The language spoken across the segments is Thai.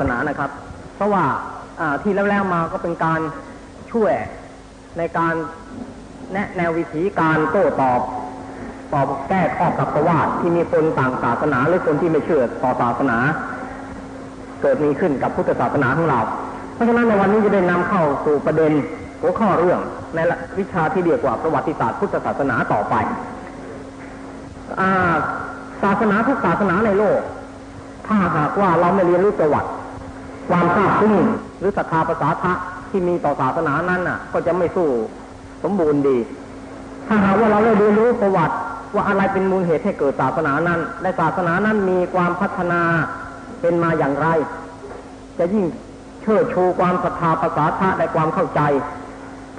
สนานะครับ เพราะว่าที่แล้วๆมาก็เป็นการช่วยในการแนะแนววิธีการโต้ตอบตอบแก้ข้อกับสวาทที่มีคนต่างศาสนาหรือคนที่ไม่เชื่อต่อศาสนา เกิดมีขึ้นกับพุทธศาสนาของเรา เพราะฉะนั้นในวันนี้จะได้นำเข้าสู่ประเด็นหัวข้อเรื่องในวิชาที่เรียกว่าประวัติศาสตร์พุทธศาสนาต่อไปศาสนาทุกศาสนาในโลก ถ้าหากว่าเราไม่เรียนรู้ประวัติ ความทราบซึ้งหรือศรัทธาภาษาทะที่มีต่อศาสนานั้นน่ะ ก็จะไม่สู้สมบูรณ์ดี ถ้าหากว่าเราได้เรียนรู้ประวัติว่าอะไรเป็นมูลเหตุให้เกิดศาสนานั้น และศาสนานั้นมีความพัฒนาเป็นมาอย่างไร จะยิ่งเชิดชูความศรัทธาภาษาทะและความเข้าใจ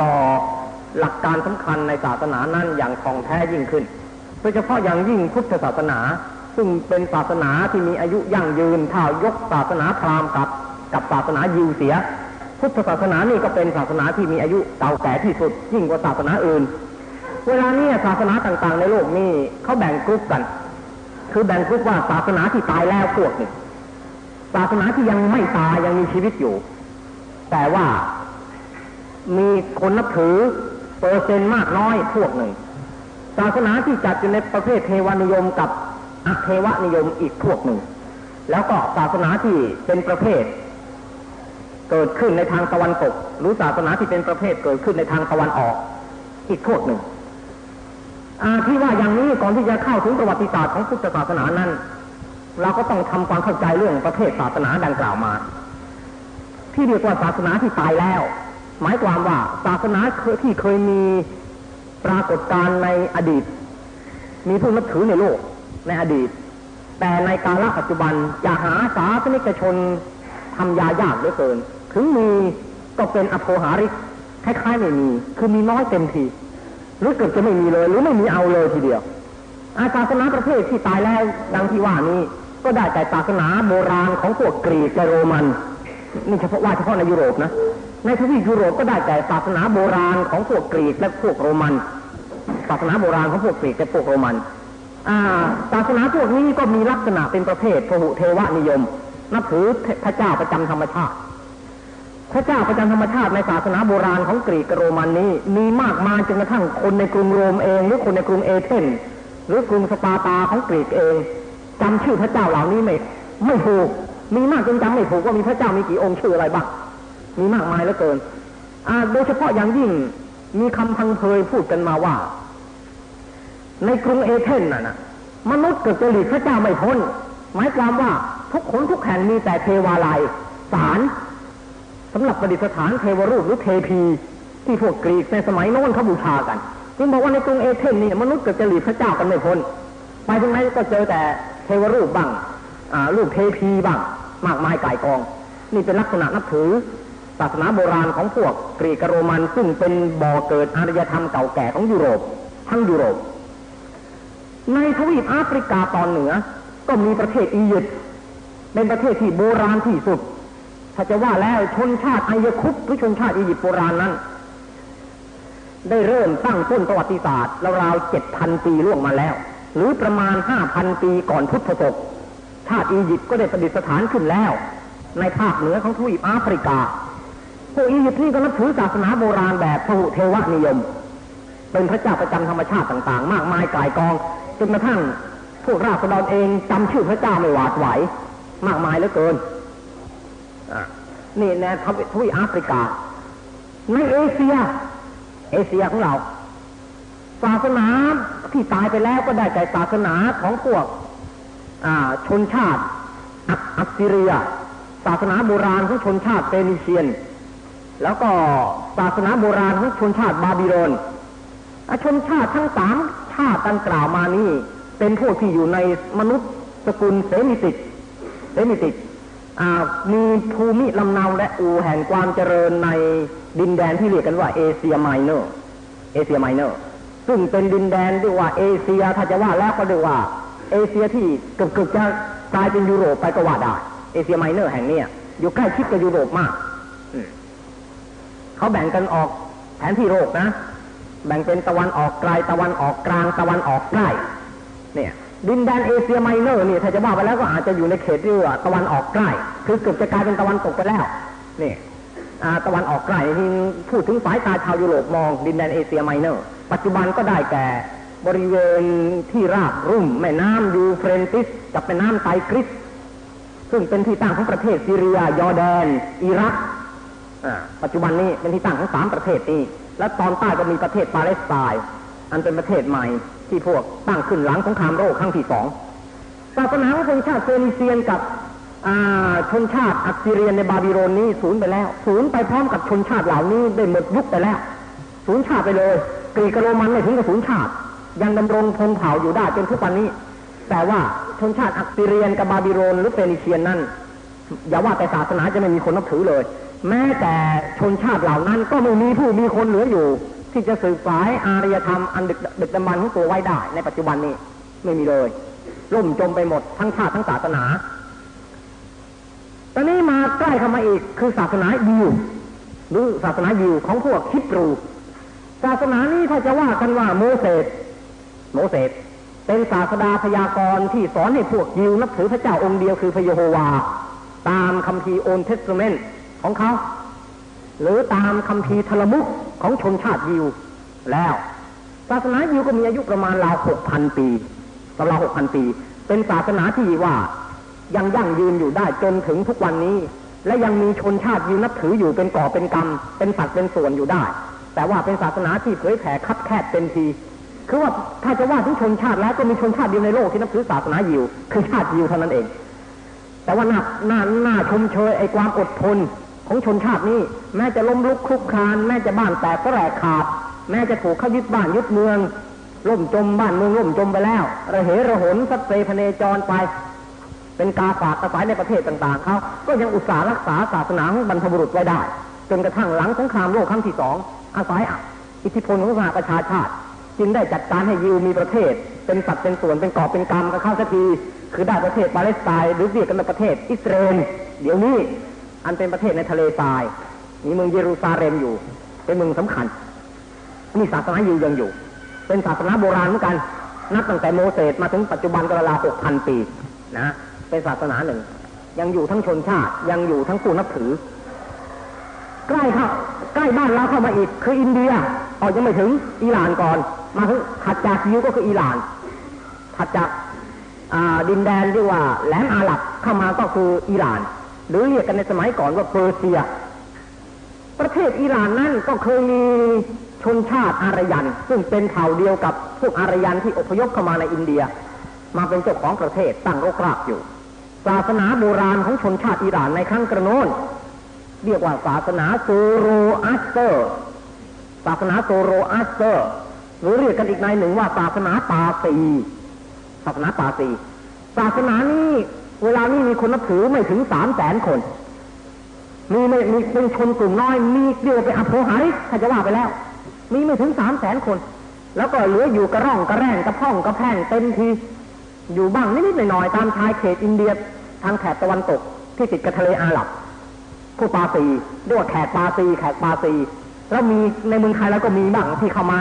ต่อหลักการสำคัญในศาสนานั้นอย่างท่องแท้ยิ่งขึ้น โดยเฉพาะอย่างยิ่งพุทธศาสนา ซึ่งเป็นศาสนาที่มีอายุยั่งยืนถ้ายกศาสนาพราหมณ์กับ กับศาสนายิวเสีย พุทธศาสนานี่ก็เป็นศาสนาที่มีอายุเก่าแก่ที่สุดยิ่งกว่าศาสนาอื่น เวลานี้ศาสนาต่างๆ ในโลกนี้เขาแบ่งกลุ่มกัน คือแบ่งกลุ่มว่าศาสนาที่ตายแล้วพวกหนึ่งศาสนาที่ยังไม่ตายยังมีชีวิตอยู่ แต่ว่ามีคนนับถือเปอร์เซ็นต์มากน้อยพวกหนึ่งศาสนาที่จัดอยู่ในประเภทเทวานิยมกับอัเทวนิยมอีกพวกหนึ่ง แล้วก็ศาสนาที่เป็นประเภท เกิดขึ้นในทางตะวันตก หรือศาสนาที่เป็นประเภทเกิดขึ้นในทางตะวันออกอีกพวกหนึ่งอาที่ว่าอย่างนี้ก่อนที่จะเข้าถึงประวัติศาสตร์ของพุทธศาสนานั้น เราก็ต้องทำความเข้าใจเรื่องประเภทศาสนาดังกล่าวมา ที่เรียกว่าศาสนาที่ตายแล้ว หมายความว่าศาสนาที่เคยมีปรากฏการในอดีต มีผู้นับถือในโลกในอดีต แต่ในกาลปัจจุบันจะหาสาสนิกชนทำยายากเหลือเกิน ถึงมีก็เป็นอโภหาริกคล้ายๆไม่มี คือมีน้อยเต็มที หรือเกือบจะไม่มีเลย หรือไม่มีเอาเลยทีเดียว อาศาสนาประเภทที่ตายแล้วดังที่ว่านี้ ก็ได้แต่ศาสนาโบราณของพวกกรีกและโรมันนี่เฉพาะว่าเฉพาะในยุโรปนะ ในทวีปยุโรปก็ได้แต่ศาสนาโบราณของพวกกรีกและพวกโรมันศาสนาโบราณของพวกกรีกและพวกโรมันศาสนาพวกนี้ก็มีลักษณะเป็นประเภทพหุเทวนิยม นับถือพระเจ้าประจำธรรมชาติ พระเจ้าประจำธรรมชาติในศาสนาโบราณของกรีกโรมันนี้ มีมากมายจนกระทั่งคนในกรุงโรมเองหรือคนในกรุงเอเธนหรือกรุงสปาร์ตาของกรีกเองจำชื่อพระเจ้าเหล่านี้ไม่ไม่ถูกมีมากจนจำไม่ถูกว่ามีพระเจ้ามีกี่องค์ชื่ออะไรบ้างมีมากมายเหลือเกินโดยเฉพาะอย่างยิ่งมีคำพังเพยพูดกันมาว่า ในกรุงเอเธนน่ะนะมนุษย์เกิดจะหลีกพระเจ้าไม่พ้นหมายความว่าทุกคนทุกแห่งมีแต่เทวาลัยศาล สำหรับประดิษฐานเทวรูปหรือเทพี ที่พวกกรีกในสมัยโน้นเขาบูชากันจึงบอกว่าในกรุงเอเธนนี่มนุษย์เกิดจะหลีกพระเจ้ากันไม่พ้นไปตรงไหนก็เจอแต่เทวรูปบ้างรูปเทพีบ้าง มากมายไก่กอง นี่เป็นลักษณะนับถือศาสนาโบราณของพวกกรีกโรมันซึ่งเป็นบ่อเกิดอารยธรรมเก่าแก่ของยุโรป ทั้งยุโรป ในทวีปแอฟริกาตอนเหนือ ก็มีประเทศอียิปต์เป็นประเทศที่โบราณที่สุด ถ้าจะว่าแล้วชนชาติอายคุปหรือชนชาติอียิปต์โบราณนั้น ได้เริ่มตั้งต้นประวัติศาสตร์ราวๆเจ็ดพันปีล่วงมาแล้ว หรือประมาณห้าพันปีก่อนพุทธศกชาติอียิปต์ก็ได้ประดิษฐานขึ้นแล้ว ในภาคเหนือของทวีปแอฟริกาพวกอียิปต์นี่ก็นับถือศาสนาโบราณแบบพหุเทวนิยม เป็นพระเจ้าประจำธรรมชาติต่างๆ มากมายกายกองจนกระทั่งพวกราษฎรเองจำชื่อพระเจ้าไม่หวาดไหว มากมายเหลือเกิน นี่ในทวีปแอฟริกา ในเอเชีย เอเชียของเรา ศาสนาที่ตายไปแล้วก็ได้แก่ศาสนาของพวกชนชาติอัสซีเรีย ศาสนาโบราณของชนชาติเฟนิเชียน แล้วก็ศาสนาโบราณของชนชาติบาบิโลนชนชาติทั้งสามชาติดังกล่าวมานี้เป็นพวกที่อยู่ในมนุษย์สกุลเซมิติกเซมิติก มีภูมิลำเนาและอู่แห่งความเจริญในดินแดนที่เรียกกันว่าเอเชียไมเนอร์เอเชียไมเนอร์ซึ่งเป็นดินแดนเรียกว่าเอเชียถ้าจะว่าแล้วก็เรียกว่าเอเชียที่เกือบๆจะกลายเป็นยุโรปไปก็ว่าได้เอเชียไมเนอร์แห่งนี้อยู่ใกล้ชิดกับยุโรปมากเขาแบ่งกันออกแผนที่โลกนะ แบ่งเป็นตะวันออกไกลตะวันออกกลางตะวันออกใกล้เนี่ย ดินแดนเอเชียไมเนอร์นี่ถ้าจะว่าไปแล้วก็อาจจะอยู่ในเขตเรือตะวันออกใกล้ คือเกือบจะกลายเป็นตะวันตกไปแล้วนี่ตะวันออกใกล้ที่พูดถึงสายตาชาวยุโรปมองดินแดนเอเชียไมเนอร์ ปัจจุบันก็ได้แก่บริเวณที่ราบลุ่ม แม่น้ำยูเฟรนติสกับแม่น้ำไทกริสซึ่งเป็นที่ตั้งของประเทศซีเรีย ยอร์แดน อิรักปัจจุบันนี้เป็นที่ตั้งของสามประเทศนี้ และตอนใต้ก็มีประเทศปาเลสไตน์อันเป็นประเทศใหม่ ที่เพิ่งตั้งขึ้นหลังสงครามโลกครั้งที่สองศาสนาของชนชาติเฟนิเซียนกับชนชาติอัสซีเรียนในบาบิโลนนี้สูญไปแล้วสูญไปพร้อมกับชนชาติเหล่านี้ได้หมดยุคไปแล้วสูญชาติไปเลยกรีกโรมันไม่ถึงกับสูญชาติ ยังดำรงพงเผ่าอยู่ได้จนทุกวันนี้ แต่ว่าชนชาติอัสซีเรียนกับบาบิโลนหรือเฟนิเซียนนั้นอย่าว่าแต่ศาสนาจะไม่มีคนนับถือเลย แม้แต่ชนชาติเหล่านั้นก็ไม่มีผู้มีคนเหลืออยู่ ที่จะสืบสายอารยธรรมอันดึกดึกดำบรรพ์ของตัวไว้ได้ ในปัจจุบันนี้ไม่มีเลยล่มจมไปหมดทั้งชาติทั้งศาสนา ตอนนี้มาใกล้เข้ามาอีกคือศาสนายิวหรือศาสนายิวของพวกคิปรูศาสนานี้ถ้าจะว่ากันว่าโมเสสโมเสสเป็นศาสดาพยากรณ์ที่สอนให้พวกยิวนับถือพระเจ้าองค์เดียวคือพระเยโฮวา ตามคัมภีร์ Old Testament ของเขา หรือตามคัมภีร์ทัลมุด ของชนชาติยิวแล้วศาสนายิวก็มีอายุประมาณราวหกพันปีราวหกพันปี เป็นศาสนาที่ว่ายังยั่งยืนอยู่ได้จนถึงทุกวันนี้ และยังมีชนชาติยิวนับถืออยู่เป็นก่อเป็นกรรม เป็นสัตว์เป็นส่วนอยู่ได้ แต่ว่าเป็นศาสนาที่เผยแผ่คับแคบเต็มที คือว่าถ้าจะว่าถึงชนชาติแล้วก็มีชนชาติเดียวในโลกที่นับถือศาสนายิวคือชาติยิวเท่านั้นเอง แต่ว่าหน้าหน้าหน้าชมเชยไอ้ความอดทน ของชนชาตินี้ แม้จะล้มลุกคลุกคลาน แม้จะบ้านแตกก็แหลกขาด แม้จะถูกเขายึดบ้านยึดเมืองล่มจมบ้านเมืองล่มจมไปแล้วระเหระหนสัตเซพเนจรไป เป็นกาฝากกระสายในประเทศต่างๆเขาก็ยังอุตส่าห์รักษาศาสนาของบรรพบุรุษไว้ได้ จนกระทั่งหลังสงครามโลกครั้งที่สองอาศัยอิทธิพลของสหประชาชาติจึงได้จัดการให้ยิวมีประเทศ เป็นสัตว์เป็นส่วนเป็นกอบเป็นกรรมกับเข้าสักที คือได้ประเทศปาเลสไตน์หรือเรียกกันว่าประเทศอิสราเอลเดี๋ยวนี้ อันเป็นประเทศในทะเลทราย มีเมืองเยรูซาเล็มอยู่ เป็นเมืองสำคัญนี่ศาสนาอยิวยังอยู่ เป็นศาสนาโบราณเหมือนกัน นับตั้งแต่โมเสสมาถึงปัจจุบันก็ราวหกพันปีนะเป็นศาสนาหนึ่ง ยังอยู่ทั้งชนชาติ ยังอยู่ทั้งผู้นับถือ ใกล้เข้าใกล้บ้านเราเข้ามาอีกคืออินเดียออกยังไม่ถึงอิหร่านก่อน มาถึงถัดจากยิวก็คืออิหร่านถัดจากดินแดนที่ว่าแหลมอาหรับเข้ามาก็คืออิหร่าน หรือเรียกกันในสมัยก่อนว่าเปอร์เซีย ประเทศอิหร่านนั่นก็เคยมีชนชาติอารยัน ซึ่งเป็นเผ่าเดียวกับพวกอารยันที่อพยพเข้ามาในอินเดีย มาเป็นเจ้าของประเทศตั้งรกรากอยู่ ศาสนาโบราณของชนชาติอิหร่านในครั้งกระโน้นเรียกว่าศาสนาโซโรอัสเตอร์ ศาสนาโซโรอัสเตอร์ หรือเรียกกันอีกนัยหนึ่งว่าศาสนาปาซีศาสนาปาซีศาสนานี้ เวลานี้มีคนนับถือไม่ถึงสามแสนคน มีไม่มีเป็นชนกลุ่มน้อย มีเรียกว่าเป็นอัพโพหาริกถ้าจะว่าไปแล้ว มีไม่ถึงสามแสนคน แล้วก็เหลืออยู่กระร่องกระแร่งกระพ่องกระแพงเต็มที อยู่บ้างนิดๆหน่อยๆตามชายเขตอินเดียทางแถบตะวันตกที่ติดกับทะเลอาหรับผู้ปาซีเรียกว่าแขกปาซีแขกปาซีแล้วมีในเมืองไทยแล้วก็มีบ้างที่เข้ามา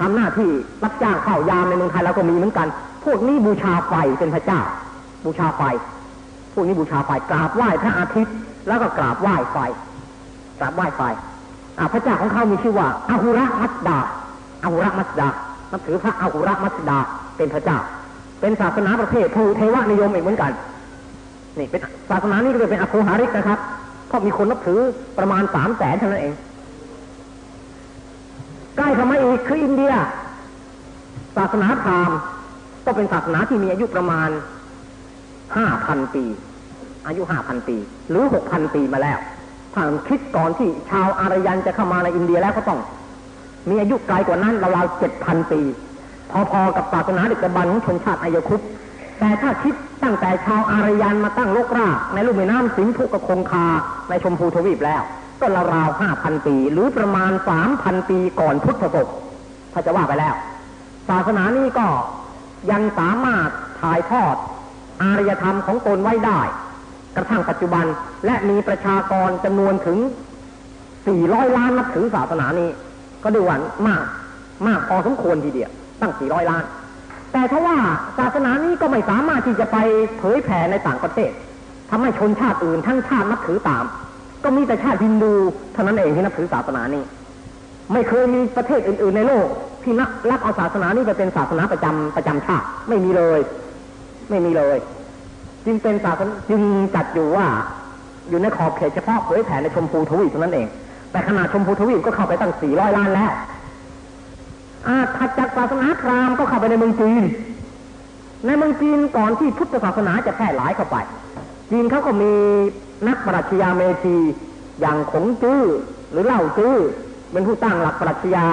ทำหน้าที่รับจ้างเข้ายามในเมืองไทยแล้วก็มีเหมือนกัน พวกนี้บูชาไฟเป็นพระเจ้า บูชาไฟพวกนี้บูชาไฟกราบไหว้พระอาทิตย์ แล้วก็กราบไหว้ไฟกราบไหว้ไฟอ่าพระเจ้าของเขามีชื่อว่าอาหุระมัสดาอาหุระมัสดานับถือพระอาหุระมัสดาเป็นพระเจ้า เป็นศาสนาประเภทภูเทวนิยมอีกเหมือนกันนี่เป็นศาสนานี้ก็เลยเป็นอโคหาริกนะครับเพราะมีคนนับถือประมาณสามแสนเท่านั้นเองใกล้เข้ามาอีกคืออินเดีย ศาสนาพราหมณ์ก็เป็นศาสนาที่มีอายุประมาณ ห้าพันปี อายุห้าพันปี หรือหกพันปีมาแล้วถ้าคิดก่อนที่ชาวอารยันจะเข้ามาในอินเดียแล้วก็ต้อง มีอายุไกลกว่านั้นราวๆเจ็ดพันปี พอๆกับศาสนาดึกดำบรรพ์ของชนชาติอายคุปแต่ถ้าคิดตั้งแต่ชาวอารยันมาตั้งโลกรากในลุ่มแม่น้ำสิงห์ทุกกคงคาในชมพูทวีปแล้ว ก็ราวๆห้าพันปี หรือประมาณสามพันปีก่อนพุทธศกถ้าจะว่าไปแล้ว ศาสนานี้ก็ยังสามารถถ่ายทอด อารยธรรมของตนไว้ได้ กระทั่งปัจจุบันและมีประชากรจำนวนถึง 400 ล้านนับถือศาสนานี้ ก็ดูว่ามากมากพอสมควรทีเดียวตั้ง 400 ล้าน แต่ถ้าว่าศาสนานี้ก็ไม่สามารถที่จะไปเผยแผ่ในต่างประเทศทำให้ชนชาติอื่นทั้งชาตินับถือตาม ก็มีแต่ชาติฮินดูเท่านั้นเองที่นับถือศาสนานี้ ไม่เคยมีประเทศอื่น ๆ ในโลกที่นับรับเอาศาสนานี้ไปเป็นศาสนาประจำประจำชาติไม่มีเลย ไม่มีเลย จึงเป็นศาสนาจึงจัดอยู่ว่า อยู่ในขอบเขตเฉพาะเผยแผ่ในชมพูทวีปเท่านั้นเอง แต่ขนาดชมพูทวีปก็เข้าไปตั้ง400ล้านแล้วอาถัดจากศาสนาพราหมณ์ก็เข้าไปในเมืองจีน ในเมืองจีนก่อนที่พุทธศาสนาจะแพร่หลายเข้าไป จีนเขาก็มีนักปรัชญาเมธีอย่างขงจื้อหรือเล่าจื้อเป็นผู้ตั้งหลักปรัชญา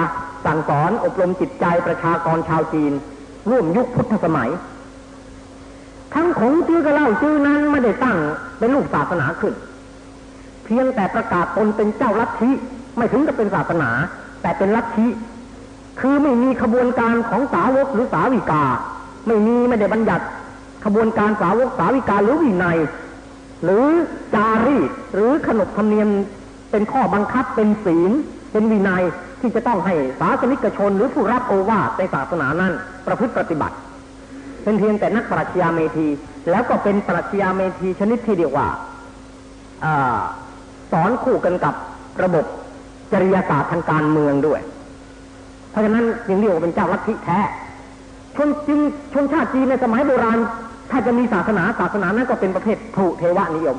สั่งสอนอบรมจิตใจประชากรชาวจีน ร่วมยุคพุทธสมัย ทั้งขงจื้อกับเล่าจื้อนั้นไม่ได้ตั้งเป็นลูกศาสนาขึ้น เพียงแต่ประกาศตนเป็นเจ้าลัทธิไม่ถึงกับเป็นศาสนา แต่เป็นลัทธิคือไม่มีขบวนการของสาวกหรือสาวิกา ไม่มีไม่ได้บัญญัติขบวนการสาวกสาวิกาหรือวินัยหรือจารีตหรือขนบธรรมเนียมเป็นข้อบังคับเป็นศีล เป็นวินัยที่จะต้องให้ศาสนิกชนหรือผู้รับโอวาทในศาสนานั้น ประพฤติปฏิบัติ เป็นเพียงแต่นักปรัชญาเมธี แล้วก็เป็นปรัชญาเมธีชนิดที่เรียกว่าอสอนคู่กันกับระบบจริยศาสตร์ทางการเมืองด้วย เพราะฉะนั้นจึงเรียกว่าเป็นเจ้าลัทธิแท้ชนจึงชนชาติจีนในสมัยโบราณ ถ้าจะมีศาสนาศาสนานั้นก็เป็นประเภทผูเทวนิยม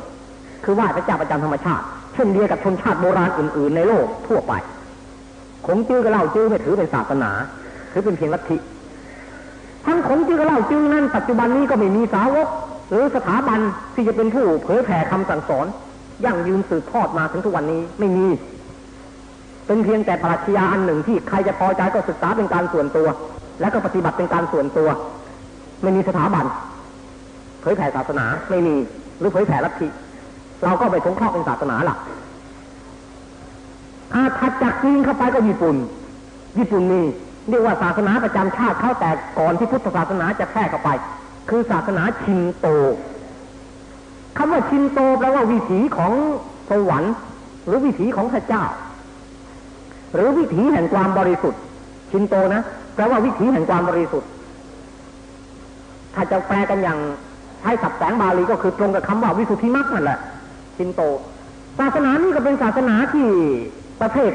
คือไหว้พระเจ้าประจำธรรมชาติ เช่นเดียวกับชนชาติโบราณอื่น ๆ ในโลกทั่วไปขงจื้อกับเล่าจื้อไม่ถือเป็นศาสนา ถือเป็นเพียงลัทธิ ทั้งขงจื้อกับเล่าจื้อนั้นปัจจุบันนี้ก็ไม่มีสาวก หรือสถาบันที่จะเป็นผู้เผยแผ่คำสั่งสอนยั่งยืนสืบทอดมาถึงทุกวันนี้ไม่มี เป็นเพียงแต่ปรัชญาอันหนึ่งที่ใครจะพอใจก็ศึกษาเป็นการส่วนตัว และก็ปฏิบัติเป็นการส่วนตัว ไม่มีสถาบัน เผยแผ่ศาสนาไม่มี หรือเผยแผ่ลัทธิเราก็ไปสงเคราะห์เป็นศาสนาหลักอาถัดจากจีนเข้าไปก็ญี่ปุ่น ญี่ปุ่นมี เรียกว่าศาสนาประจำชาติเข้าแต่ก่อนที่พุทธศาสนาจะแพร่เข้าไป คือศาสนาชินโตคำว่าชินโตแปลว่าวิถีของสวรรค์ หรือวิถีของพระเจ้า หรือวิถีแห่งความบริสุทธิ์ ชินโตนะแปลว่าวิถีแห่งความบริสุทธิ์ ถ้าจะแปลกันอย่างใช้ศัพท์แสงบาลีก็คือตรงกับคำว่าวิสุทธิมรรคนั่นแหละชินโต ศาสนานี้ก็เป็นศาสนาที่ประเภท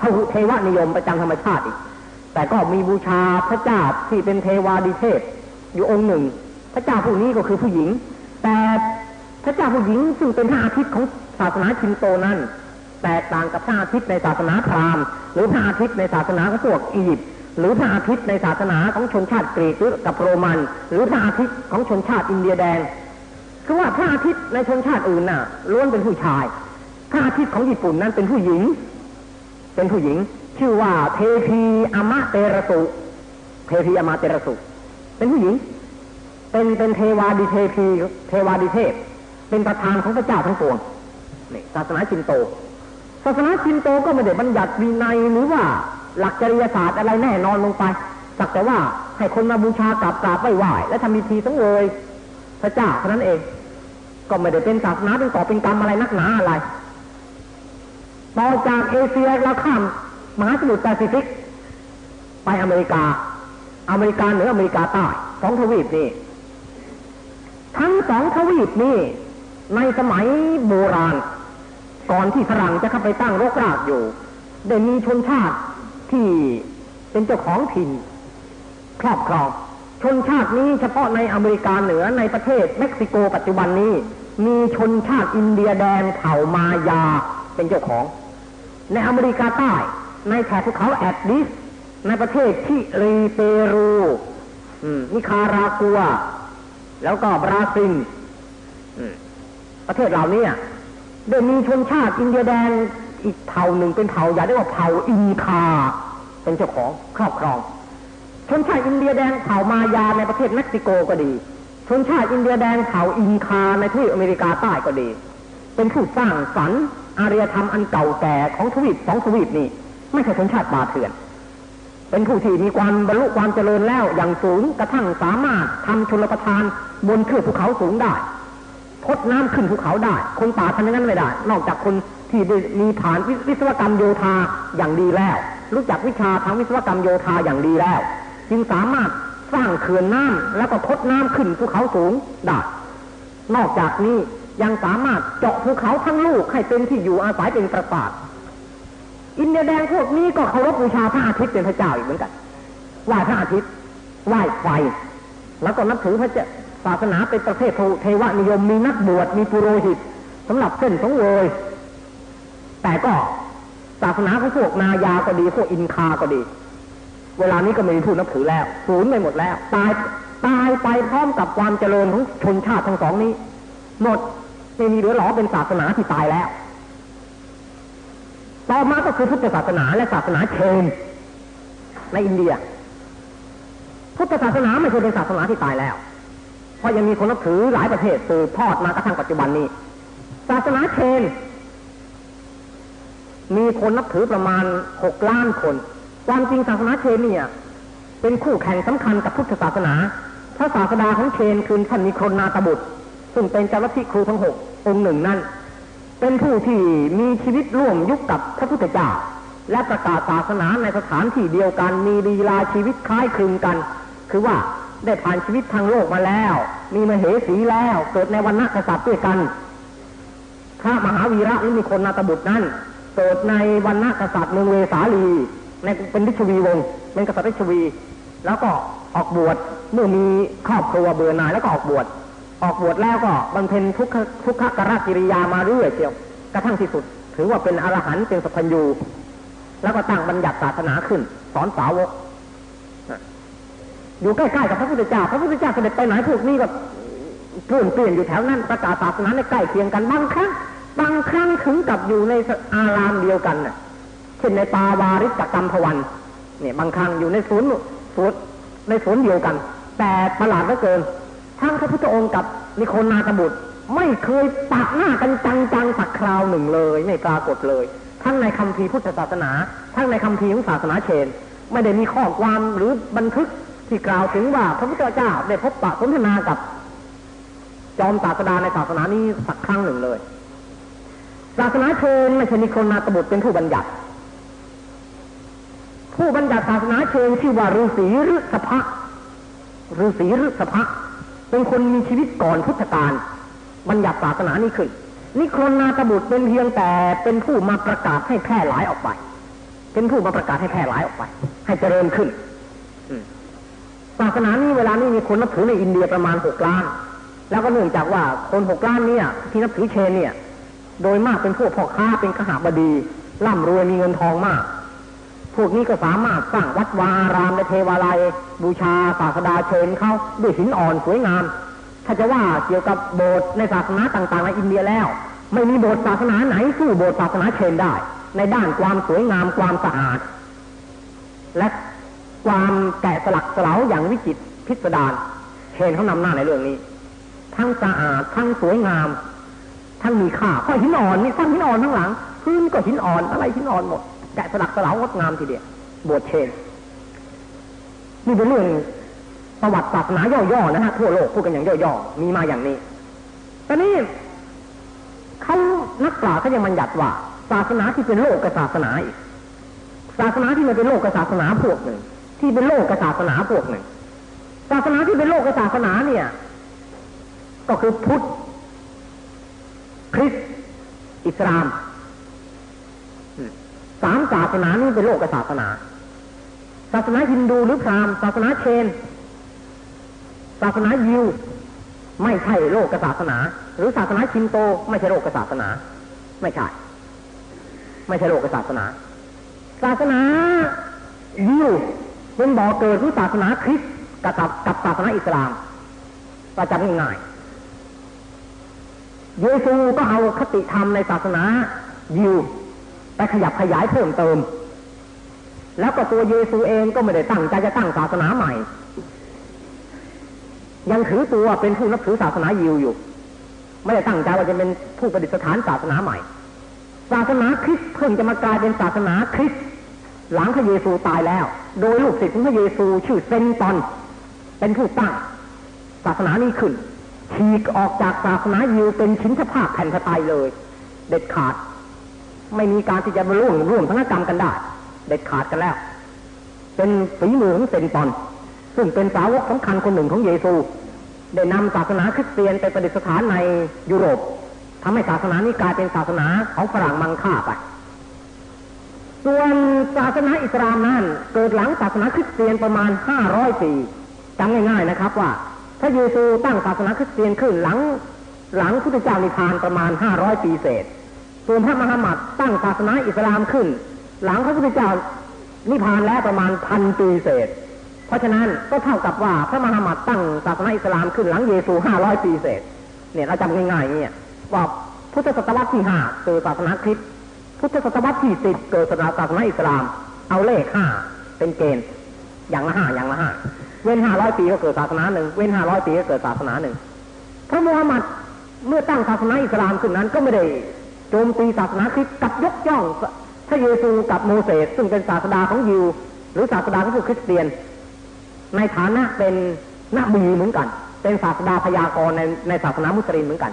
ทวเทวนิยมประจำธรรมชาติอีก แต่ก็มีบูชาพระเจ้าที่เป็นเทวาดิเทพอยู่องค์หนึ่ง พระเจ้าผู้นี้ก็คือผู้หญิง แต่พระเจ้าผู้หญิงซึ่งเป็นพระอาทิตย์ของศาสนาชินโตนั้น แตกต่างกับพระอาทิตย์ในศาสนาพราหมณ์ หรือพระอาทิตย์ในศาสนาของพวกอียิปต์หรือพระอาทิตย์ในศาสนาของชนชาติกรีกหรือกับโรมัน หรือพระอาทิตย์ของชนชาติอินเดียแดงคือว่าพระอาทิตย์ในชนชาติอื่นน่ะล้วนเป็นผู้ชาย พระอาทิตย์ของญี่ปุ่นนั้นเป็นผู้หญิง เป็นผู้หญิง ชื่อว่าเทพีอมะเตระสุเทพีอมาเตระสุเป็นผู้หญิง เป็นเป็นเทวาดิเทพี เทวาดิเทพ เป็นประธานของพระเจ้าทั้งปวงนี่ศาสนาชินโต ศาสนาชินโตก็ไม่ได้บัญญัติวินัยหรือว่าหลักจริยศาสตร์อะไรแน่นอนลงไป สักแต่ว่าให้คนมาบูชากราบกราบไหว้ไหว้และทำพิธีสังเวยพระเจ้าเท่านั้นเอง ก็ไม่ได้เป็นศาสนาเป็นต่อเป็นกรรมอะไรนักหนาอะไรต่อจากเอเชียเราข้าม มหาสมุทรแปซิฟิก ไปอเมริกา อเมริกาเหนืออเมริกาใต้สองทวีปนี่ ทั้งสองทวีปนี่ในสมัยโบราณ ก่อนที่ฝรั่งจะเข้าไปตั้งรกรากอยู่ ได้มีชนชาติที่เป็นเจ้าของถิ่นครอบครองชนชาตินี้เฉพาะในอเมริกาเหนือในประเทศเม็กซิโกปัจจุบันนี้ มีชนชาติอินเดียแดนเผ่ามายาเป็นเจ้าของ ในอเมริกาใต้ ในแถบภูเขาแอนดีส ในประเทศชิลีเปรูนิคารากัว แล้วก็บราซิลประเทศเหล่านี้ได้มีชนชาติอินเดียแดงอีกเผ่าหนึ่งเป็นเผ่าใหญ่เรียกว่าเผ่าอินคา เป็นเจ้าของครอบครอง ชนชาติอินเดียแดงเผ่ามายาในประเทศเม็กซิโกก็ดี ชนชาติอินเดียแดงเผ่าอินคาในทวีปอเมริกาใต้ก็ดี เป็นผู้สร้างสรรค์อารยธรรมอันเก่าแก่ของทวีปสองทวีปนี้ ไม่ใช่ชนชาติป่าเถื่อน เป็นผู้ที่มีความบรรลุความเจริญแล้วอย่างสูงกระทั่งสามารถทำชนประทานบนเทือกภูเขาสูงได้พดน้ำขึ้นภูเขาได้ คนป่าทำอย่างนั้นไม่ได้ นอกจากคนที่มีฐานวิศวกรรมโยธาอย่างดีแล้ว รู้จักวิชาทางวิศวกรรมโยธาอย่างดีแล้ว จึงสามารถสร้างเขื่อนน้ำแล้วก็ทดน้ำขึ้นภูเขาสูงได้นอกจากนี้ยังสามารถเจาะภูเขาทั้งลูกให้เป็นที่อยู่อาศัยเป็นปราสาท อินเดียแดงพวกนี้ก็เคารพบูชาพระอาทิตย์เป็นพระเจ้าอีกเหมือนกันไหว้พระอาทิตย์ไหว้ไฟ แล้วก็นับถือพระเจ้าศาสนาเป็นประเภทเทวนิยมมีนักบวชมีปุโรหิตสำหรับเส้นสงเวยแต่ก็ศาสนาของพวกนายาก็ดีพวกอินคาก็ดี เวลานี้ก็ไม่มีผู้นับถือแล้วศูนย์ไปหมดแล้ว ตายตายไปพร้อมกับความเจริญของชนชาติทั้งสองนี้ หมดไม่มีเหลือหลอเป็นศาสนาที่ตายแล้ว ต่อมาก็คือพุทธศาสนาและศาสนาเชนในอินเดีย พุทธศาสนาไม่เคยเป็นศาสนาที่ตายแล้ว เพราะยังมีคนนับถือหลายประเทศสืบทอดมากระทั่งปัจจุบันนี้ ศาสนาเชน มีคนนับถือประมาณหกล้านคน ความจริงศาสนาเชนเนี่ย เป็นคู่แข่งสำคัญกับพุทธศาสนาพระศาสดาของเชนคือท่านมีคนนาตบุตร ซึ่งเป็นเจ้าลัทธิครูทั้งหกองค์หนึ่งนั่น เป็นผู้ที่มีชีวิตร่วมยุคกับพระพุทธเจ้า และประกาศศาสนาในสถานที่เดียวกันมีลีลาชีวิตคล้ายคลึงกัน คือว่าได้ผ่านชีวิตทางโลกมาแล้ว มีมเหสีแล้วเกิดในวันนักษัตริย์ด้วยกันพระมหาวีระนี่มีคนนาตบุตรนั่นเกิดในวันนักษัตริย์เมืองเวสาลีในเป็นริชวีวงศ์เป็นกษัตริย์ริชวี แล้วก็ออกบวชเมื่อมีครอบครัวเบื่อหน่ายแล้วก็ออกบวช ออกบวชแล้วก็บำเพ็ญทุกขทุกขกรกิริยามาเรื่อยเจียวกระทั่งที่สุด ถือว่าเป็นอรหันต์เป็นสัพพัญญูแล้วก็ตั้งบัญญัติศาสนาขึ้น สอนสาวกอยู่ใกล้ๆกับพระพุทธเจ้าพระพุทธเจ้าเสด็จไปไหนพวกนี้ก็เปลี่ยนเปลี่ยนอยู่แถวนั้นประกาศศาสนาในใกล้เคียงกันบางครั้งบางครั้งถึงกับอยู่ในอารามเดียวกันน่ะเช่นในปาวาริกกรรมพวันเนี่ยบางครั้งอยู่ในสวนสวนในสวนเดียวกัน แต่ประหลาดเหลือเกิน ทั้งพระพุทธองค์กับนิโคนาตบุตร ไม่เคยปักหน้ากันจังๆสักคราวหนึ่งเลยไม่ปรากฏเลย ทั้งในคำพีพุทธศาสนา ทั้งในคำพีของศาสนาเชน ไม่ได้มีข้อความหรือบันทึกที่กล่าวถึงว่าพระพุทธเจ้าได้พบปะสนทนากับจอมศาสดาในศาสนานี้สักครั้งหนึ่งเลย ศาสนาเชนไม่ใช่นิโคนาตบุตรเป็นผู้บัญญัติ ผู้บัญญัติศาสนาเชนชื่อว่าฤาษีฤษภะฤาษีฤษภะ เป็นคนมีชีวิตก่อนพุทธกาลบัญญัติศาสนานี้ขึ้นนิครนาตบุตรเป็นเพียงแต่เป็นผู้มาประกาศให้แพร่หลายออกไป เป็นผู้มาประกาศให้แพร่หลายออกไป ให้เจริญขึ้นศาสนานี้เวลานี้มีคนนับถือในอินเดียประมาณหกล้าน แล้วก็เนื่องจากว่าคนหกล้านเนี่ยที่นับถือเชนเนี่ย โดยมากเป็นพวกพ่อค้าเป็นขหาบดีร่ำรวยมีเงินทองมาก พวกนี้ก็สามารถสร้างวัดวารามและเทวาลัย บูชาศาสดาเชิญเขาด้วยหินอ่อนสวยงาม ถ้าจะว่าเกี่ยวกับโบสถ์ในศาสนาต่างๆในอินเดียแล้ว ไม่มีโบสถ์ศาสนาไหนสู้โบสถ์ศาสนาเชนได้ ในด้านความสวยงามความสะอาด และความแกะสลักสลาอย่างวิจิตรพิสดารเชนเขานำหน้าในเรื่องนี้ ทั้งสะอาดทั้งสวยงาม ทั้งมีค่าเพราะหินอ่อนนี่สร้างหินอ่อนทั้งหลังพื้นก็หินอ่อนอะไรหินอ่อนหมด แกะสลักสลาวงดงามทีเดียวบวชเชนนี่เป็นเรื่องประวัติศาสนาย่อๆนะฮะทั่วโลกพูดกันอย่างย่อๆมีมาอย่างนี้ตอนนี้เขานักปราชญ์เขายังบัญญัติว่า ศาสนาที่เป็นโลกกับศาสนาอีกศาสนาที่ไม่เป็นโลกกับศาสนาพวกหนึ่ง ที่เป็นโลกกับศาสนาพวกหนึ่ง ศาสนาที่เป็นโลกกับศาสนาเนี่ย ก็คือพุทธคริสต์อิสลาม สามศาสนานี้เป็นโลกศาสนา ศาสนาฮินดูหรือพราหมณ์ศาสนาเชน ศาสนายิว ไม่ใช่โลกศาสนา หรือศาสนาชินโต ไม่ใช่โลกศาสนา ไม่ใช่ ไม่ใช่โลกศาสนา ศาสนายิวเป็นบ่อเกิดหรือศาสนาคริสต์กับกับศาสนาอิสลามประจำง่ายเยซูก็เอาคติธรรมในศาสนายิว ไปขยับขยายเพิ่มเติม แล้วก็ตัวเยซูเองก็ไม่ได้ตั้งใจจะตั้งศาสนาใหม่ ยังถือตัวเป็นผู้นับถือศาสนายิวอยู่ ไม่ได้ตั้งใจว่าจะเป็นผู้ประดิษฐานศาสนาใหม่ ศาสนาคริสต์เพิ่งจะมากลายเป็นศาสนาคริสต์หลังพระเยซูตายแล้ว โดยลูกศิษย์ของพระเยซูชื่อเซนตอน เป็นผู้ตั้งศาสนานี้ขึ้นฉีกออกจากศาสนายิวเป็นชิ้นภาพแผ่นพระไตยเลย เด็ดขาด ไม่มีการที่จะมาร่วมร่วมธนกรรมกันได้ เด็ดขาดกันแล้ว เป็นฝีมือของเซนตอน ซึ่งเป็นสาวกสำคัญคนหนึ่งของเยซู ได้นำศาสนาคริสเตียนไปประดิษฐานในยุโรปทำให้ศาสนานี้กลายเป็นศาสนาของฝรั่งมังค่าไป ส่วนศาสนาอิสลามนั้น เกิดหลังศาสนาคริสเตียนประมาณ500ปีจำง่ายๆนะครับว่าพระเยซูตั้งศาสนาคริสเตียนขึ้นหลังหลังพุทธเจ้านิพพานประมาณ500ปีเศษ ส่วนพระมหามัดตั้งศาสนาอิสลามขึ้น หลังพระพุทธเจ้านิพพานแล้วประมาณพันปีเศษ เพราะฉะนั้นก็เท่ากับว่าพระมหามัดตั้งศาสนาอิสลามขึ้นหลังเยซู500ปีเศษ เนี่ยเราจำง่ายๆอย่างนี้ว่าพุทธศตวรรษที่ห้าเกิดศาสนาคริสต์พุทธศตวรรษที่สิบเกิดศาสนาอิสลาม เอาเลขห้าเป็นเกณฑ์อย่างละห้าอย่างละห้าเว้นห้าร้อยปีก็เกิดศาสนาหนึ่งเว้นห้าร้อยปีก็เกิดศาสนาหนึ่งพระมูฮัมหมัดเมื่อตั้งศาสนาอิสลามขึ้นนั้นก็ไม่ได้ จมตีศาสนาคริสต์กับยกย่องพระเยซูกับโมเสสซึ่งเป็นศาสดาของยิว หรือศาสดาของผู้คริสเตียน ในฐานะเป็นนบีเหมือนกัน เป็นศาสดาพยากรณ์ในในศาสนามุสลิมเหมือนกัน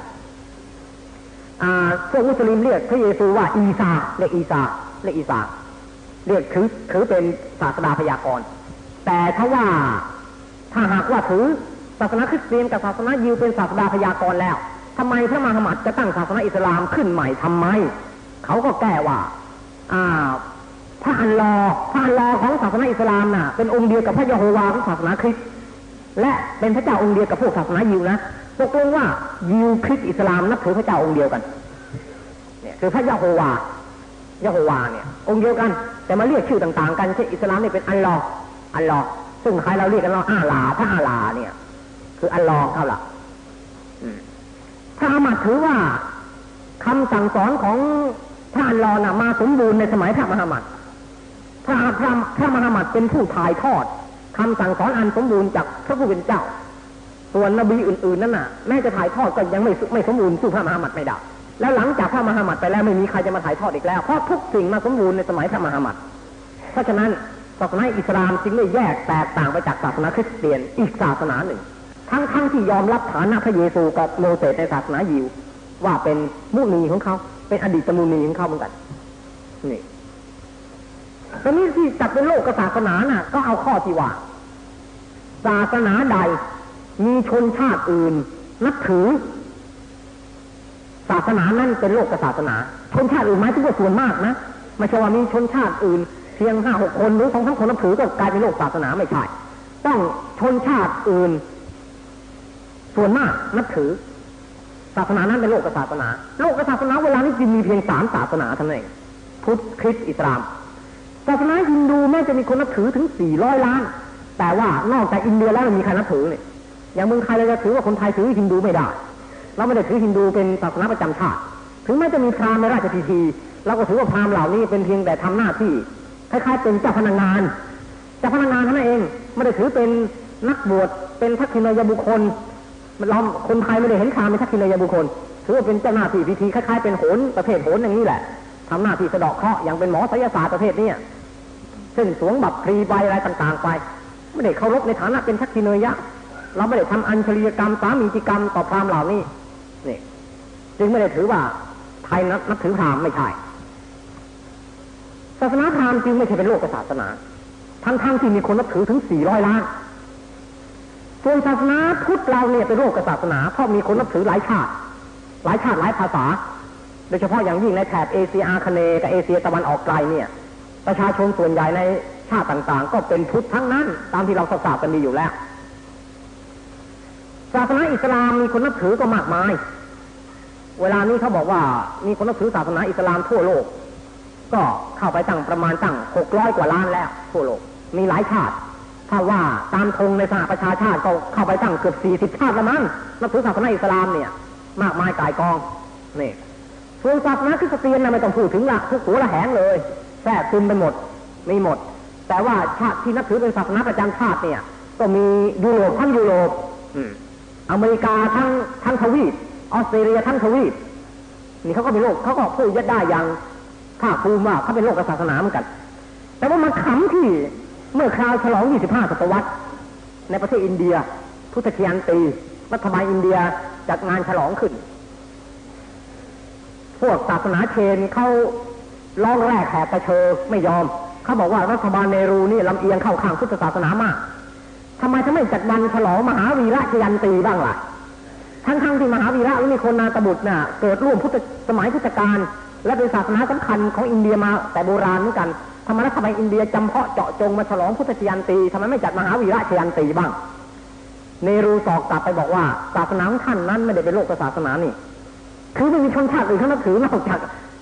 พวกมุสลิมเรียกพระเยซูว่าอีซาเรียกอีซาเรียกอีซาเรียกคือคือเป็นศาสดาพยากรณ์แต่ถ้าว่าถ้าหากว่าถือศาสนาคริสเตียนกับศาสนายิวเป็นศาสดาพยากรณ์แล้ว ทำไมพระมหามัดจะตั้งศาสนาอิสลามขึ้นใหม่ทำไม เขาก็แก้ว่า อ่า พระอัลลอพระอัลลอของศาสนาอิสลามน่ะ เป็นองค์เดียวกับพระยะโฮวาของศาสนาคริสต์และเป็นพระเจ้าองค์เดียวกับพวกศาสนายิวนะตกลงว่ายิวคริสต์อิสลามนับถือพระเจ้าองค์เดียวกัน เนี่ยคือพระยะโฮวายะโฮวาเนี่ย องค์เดียวกัน แต่มาเรียกชื่อต่างๆ กันเช่นอิสลามเนี่ยเป็นอัลลออัลลอซึ่งใครเราเรียกกันว่าอาลาพระอาลาเนี่ย คืออัลลอเขาละ ถ้าอามาถือว่าคำสั่งสอนของพระอัลลอฮ์นะมาสมบูรณ์ในสมัยพระมหามัดพระพระพระมหามัดเป็นผู้ถ่ายทอดคำสั่งสอนอันสมบูรณ์จากพระผู้เป็นเจ้า ส่วนนบีอื่นๆนั่นน่ะแม้จะถ่ายทอดก็ยังไม่ไม่สมบูรณ์สู้พระมหามัดไม่ได้แล้วหลังจากพระมหามัดไปแล้วไม่มีใครจะมาถ่ายทอดอีกแล้วเพราะทุกสิ่งมาสมบูรณ์ในสมัยพระมหามัดเพราะฉะนั้นศาสนาอิสลามจึงได้แยกแตกต่างไปจากศาสนาคริสเตียนอีกศาสนาหนึ่ง ทั้งทั้งที่ยอมรับฐานะพระเยซูกับโมเสสในศาสนายิว ว่าเป็นมุนีของเขาเป็นอดีตมุนีของเขาเหมือนกันนี่ตอนนี้ที่จัดเป็นโลกศาสนาน่ะ ก็เอาข้อที่ว่า ศาสนาใดมีชนชาติอื่น นับถือ ศาสนานั้นเป็นโลกศาสนา ชนชาติอื่นหมายถึงว่าส่วนมากนะไม่ใช่ว่ามีชนชาติอื่น เพียงห้าหกคนหรือสองสามคนนับถือก็กลายเป็นโลกศาสนาไม่ใช่ต้องชนชาติอื่น ส่วนมากนับถือ ศาสนานั้นเป็นโลกศาสนา โลกศาสนาเวลานี้จึงมีเพียงสามศาสนาเท่านั้นเองพุทธคริสต์อิสลาม ศาสนาฮินดูแม้จะมีคนนับถือถึงสี่ร้อยล้าน แต่ว่านอกจากอินเดียแล้วมีใครนับถือเนี่ยอย่างเมืองไทยเราจะถือว่าคนไทยถือฮินดูไม่ได้ เราไม่ได้ถือฮินดูเป็นศาสนาประจำชาติ ถึงแม้จะมีพราหมณ์ในราชพิธีเราก็ถือว่าพราหมณ์เหล่านี้เป็นเพียงแต่ทำหน้าที่คล้ายๆเป็นเจ้าพนักงานเจ้าพนักงานเท่านั้นเองไม่ได้ถือเป็นนักบวชเป็นทักษิณยบุคคล เราคนไทยไม่ได้เห็นพรามเป็นทักษิณยบุคคลถือว่าเป็นเจ้าหน้าที่พิธีคล้ายๆเป็นโหนประเภทโหนอย่างนี้แหละทำหน้าที่สะดอกเคราะห์อย่างเป็นหมอศิลศาสตร์ประเภทนี้ซึ่งสวงบัตรพรีใบอะไรต่างๆไป ไม่ได้เคารพในฐานะเป็นทักษิณยะ เราไม่ได้ทำอัญชลียกรรมสามีจิกรรมต่อพราหมณ์เหล่านี้นี่จึงไม่ได้ถือว่าไทยนับถือพราหมณ์ไม่ใช่ศาสนาพราหมณ์จึงไม่ใช่เป็นโลกศาสนาทั้งๆทที่มีคนนับถือถึงสี่ร้อยล้าน ส่วนศาสนาพุทธเราเนี่ยเป็นโลกศาสนาเพราะมีคนนับถือหลายชาติ หลายชาติหลายภาษา โดยเฉพาะอย่างยิ่งในแถบเอเชียอาคเนย์กับเอเชียตะวันออกไกลเนี่ย ประชาชนส่วนใหญ่ในชาติต่างๆ ก็เป็นพุทธทั้งนั้น ตามที่เราทราบกันดีอยู่แล้ว ศาสนาอิสลามมีคนนับถือก็มากมาย เวลานี้เขาบอกว่ามีคนนับถือศาสนาอิสลามทั่วโลก ก็เข้าไปตั้งประมาณตั้งหกร้อยกว่าล้านแล้วทั่วโลก มีหลายชาติ ถ้าว่าตามธงในสหประชาชาติก็เข้าไปตั้งเกือบสี่สิบชาติละมั้งนับถือศาสนาอิสลามเนี่ย มากมายกายกองนี่ส่วนศาสนาคริสเตียนนะไม่ต้องพูดถึงละทุกหัวละแหงเลยแทรกซึมไปหมดมีหมด แต่ว่าชาติที่นับถือเป็นศาสนาประจำชาติเนี่ย ก็มียุโรปทั้งยุโรปอเมริกาทั้งทั้งทวีปออสเตรเลียทั้งทวีปนี่เขาก็เป็นโลกเขาก็พูดยัดได้อย่างภาคภูมิว่าเขาเป็นโลกศาสนาเหมือนกัน แต่ว่ามันขำที่ เมื่อคราวฉลอง 25 ศตวรรษ ในประเทศอินเดีย พุทธคียันตีรัฐบาลอินเดียจัดงานฉลองขึ้น พวกศาสนาเชนเขาร้องแรกแหกกระเชอไม่ยอม เขาบอกว่ารัฐบาลเนรูนี่ลำเอียงเข้าข้างพุทธศาสนามากทำไมจะไม่จัดวันฉลองมหาวีระชยันตีบ้างล่ะ ทั้งๆที่มหาวีระและมีคนนาตบุตรน่ะเกิดร่วมพุทธสมัยพุทธกาลและเป็นศาสนาสำคัญของอินเดียมาแต่โบราณเหมือนกัน ทำไมรัฐบาลอินเดียจำเพาะเจาะจงมาฉลองพุทธชยันตีทำไมไม่จัดมหาวีระชยันตีบ้างเนรูสอกกลับไปบอกว่าศาสนาท่านนั้นไม่ได้เป็นโลกศาสนานี่คือไม่มีชนชาติอื่นเขานับถือนอกจาก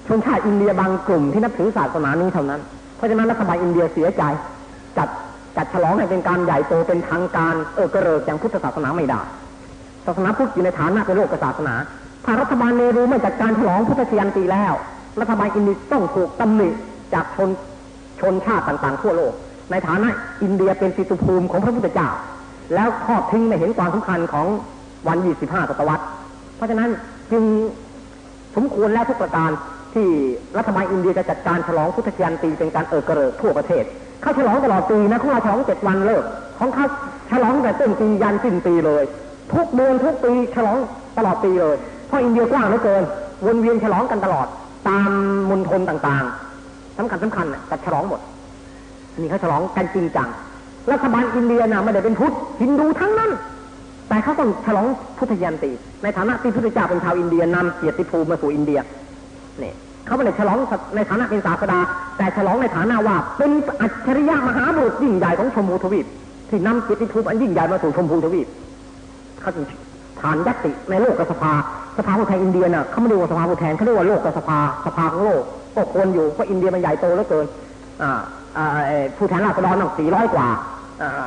ชนชาติอินเดียบางกลุ่มที่นับถือศาสนานี้เท่านั้น เพราะฉะนั้นรัฐบาลอินเดียเสียใจจัดจัดฉลองให้เป็นการใหญ่โตเป็นทางการเออกระเริกอย่างพุทธศาสนาไม่ได้ศาสนาพุทธอยู่ในฐานะเป็นโลกศาสนา ถ้ารัฐบาลเนรูไม่จัดการฉลองพุทธชยันตีแล้ว รัฐบาลอินเดียต้องถูกตำหนิจากชน ชนชาติต่างๆทั่วโลก ในฐานะอินเดียเป็นปิตุภูมิของพระพุทธเจ้า แล้วทอดทิ้งไม่เห็นความสำคัญของวัน 25ศตวรรษ เพราะฉะนั้นจึงสมควรแล้วทุกประการที่รัฐบาลอินเดียจะจัดการฉลองพุทธชยันตีเป็นการเออกระเริกทั่วประเทศ เขาฉลองตลอดปีนะของเราฉลองเจ็ดวันเลิก ของเขาฉลองแต่ต้นปียันสิ้นปีเลย ทุกเดือนทุกปีฉลองตลอดปีเลย เพราะอินเดียกว้างเหลือเกิน วนเวียนฉลองกันตลอด ตามมณฑลต่างๆ สำคัญสำคัญน่ะจัดฉลองหมดนี่เขาฉลองกันจริงจังรัฐบาลอินเดียน่ะไม่ได้เป็นพุทธฮินดูทั้งนั้น แต่เขาต้องฉลองพุทธยันตี ในฐานะที่พุทธเจ้าเป็นชาวอินเดียนำเกียรติภูมิมาสู่อินเดียเนี่ยเขาไม่ได้ฉลองในฐานะเป็นศาสดา แต่ฉลองในฐานะว่าเป็นอัจฉริยะมหาบุรุษยิ่งใหญ่ของชมพูทวีปที่นำเกียรติภูมิอันยิ่งใหญ่มาสู่ชมพูทวีปเขาจึงฐานยัตติในโลกกับสภา สภาผู้แทนอินเดียน่ะเขาไม่เรียกว่าสภาผู้แทนเขาเรียกว่าโลกกับสภาสภาของโลก ก็ควรอยู่เพราะอินเดียมันใหญ่โตเหลือเกินผู้แทนราษฎรต้องสี่ร้อยกว่า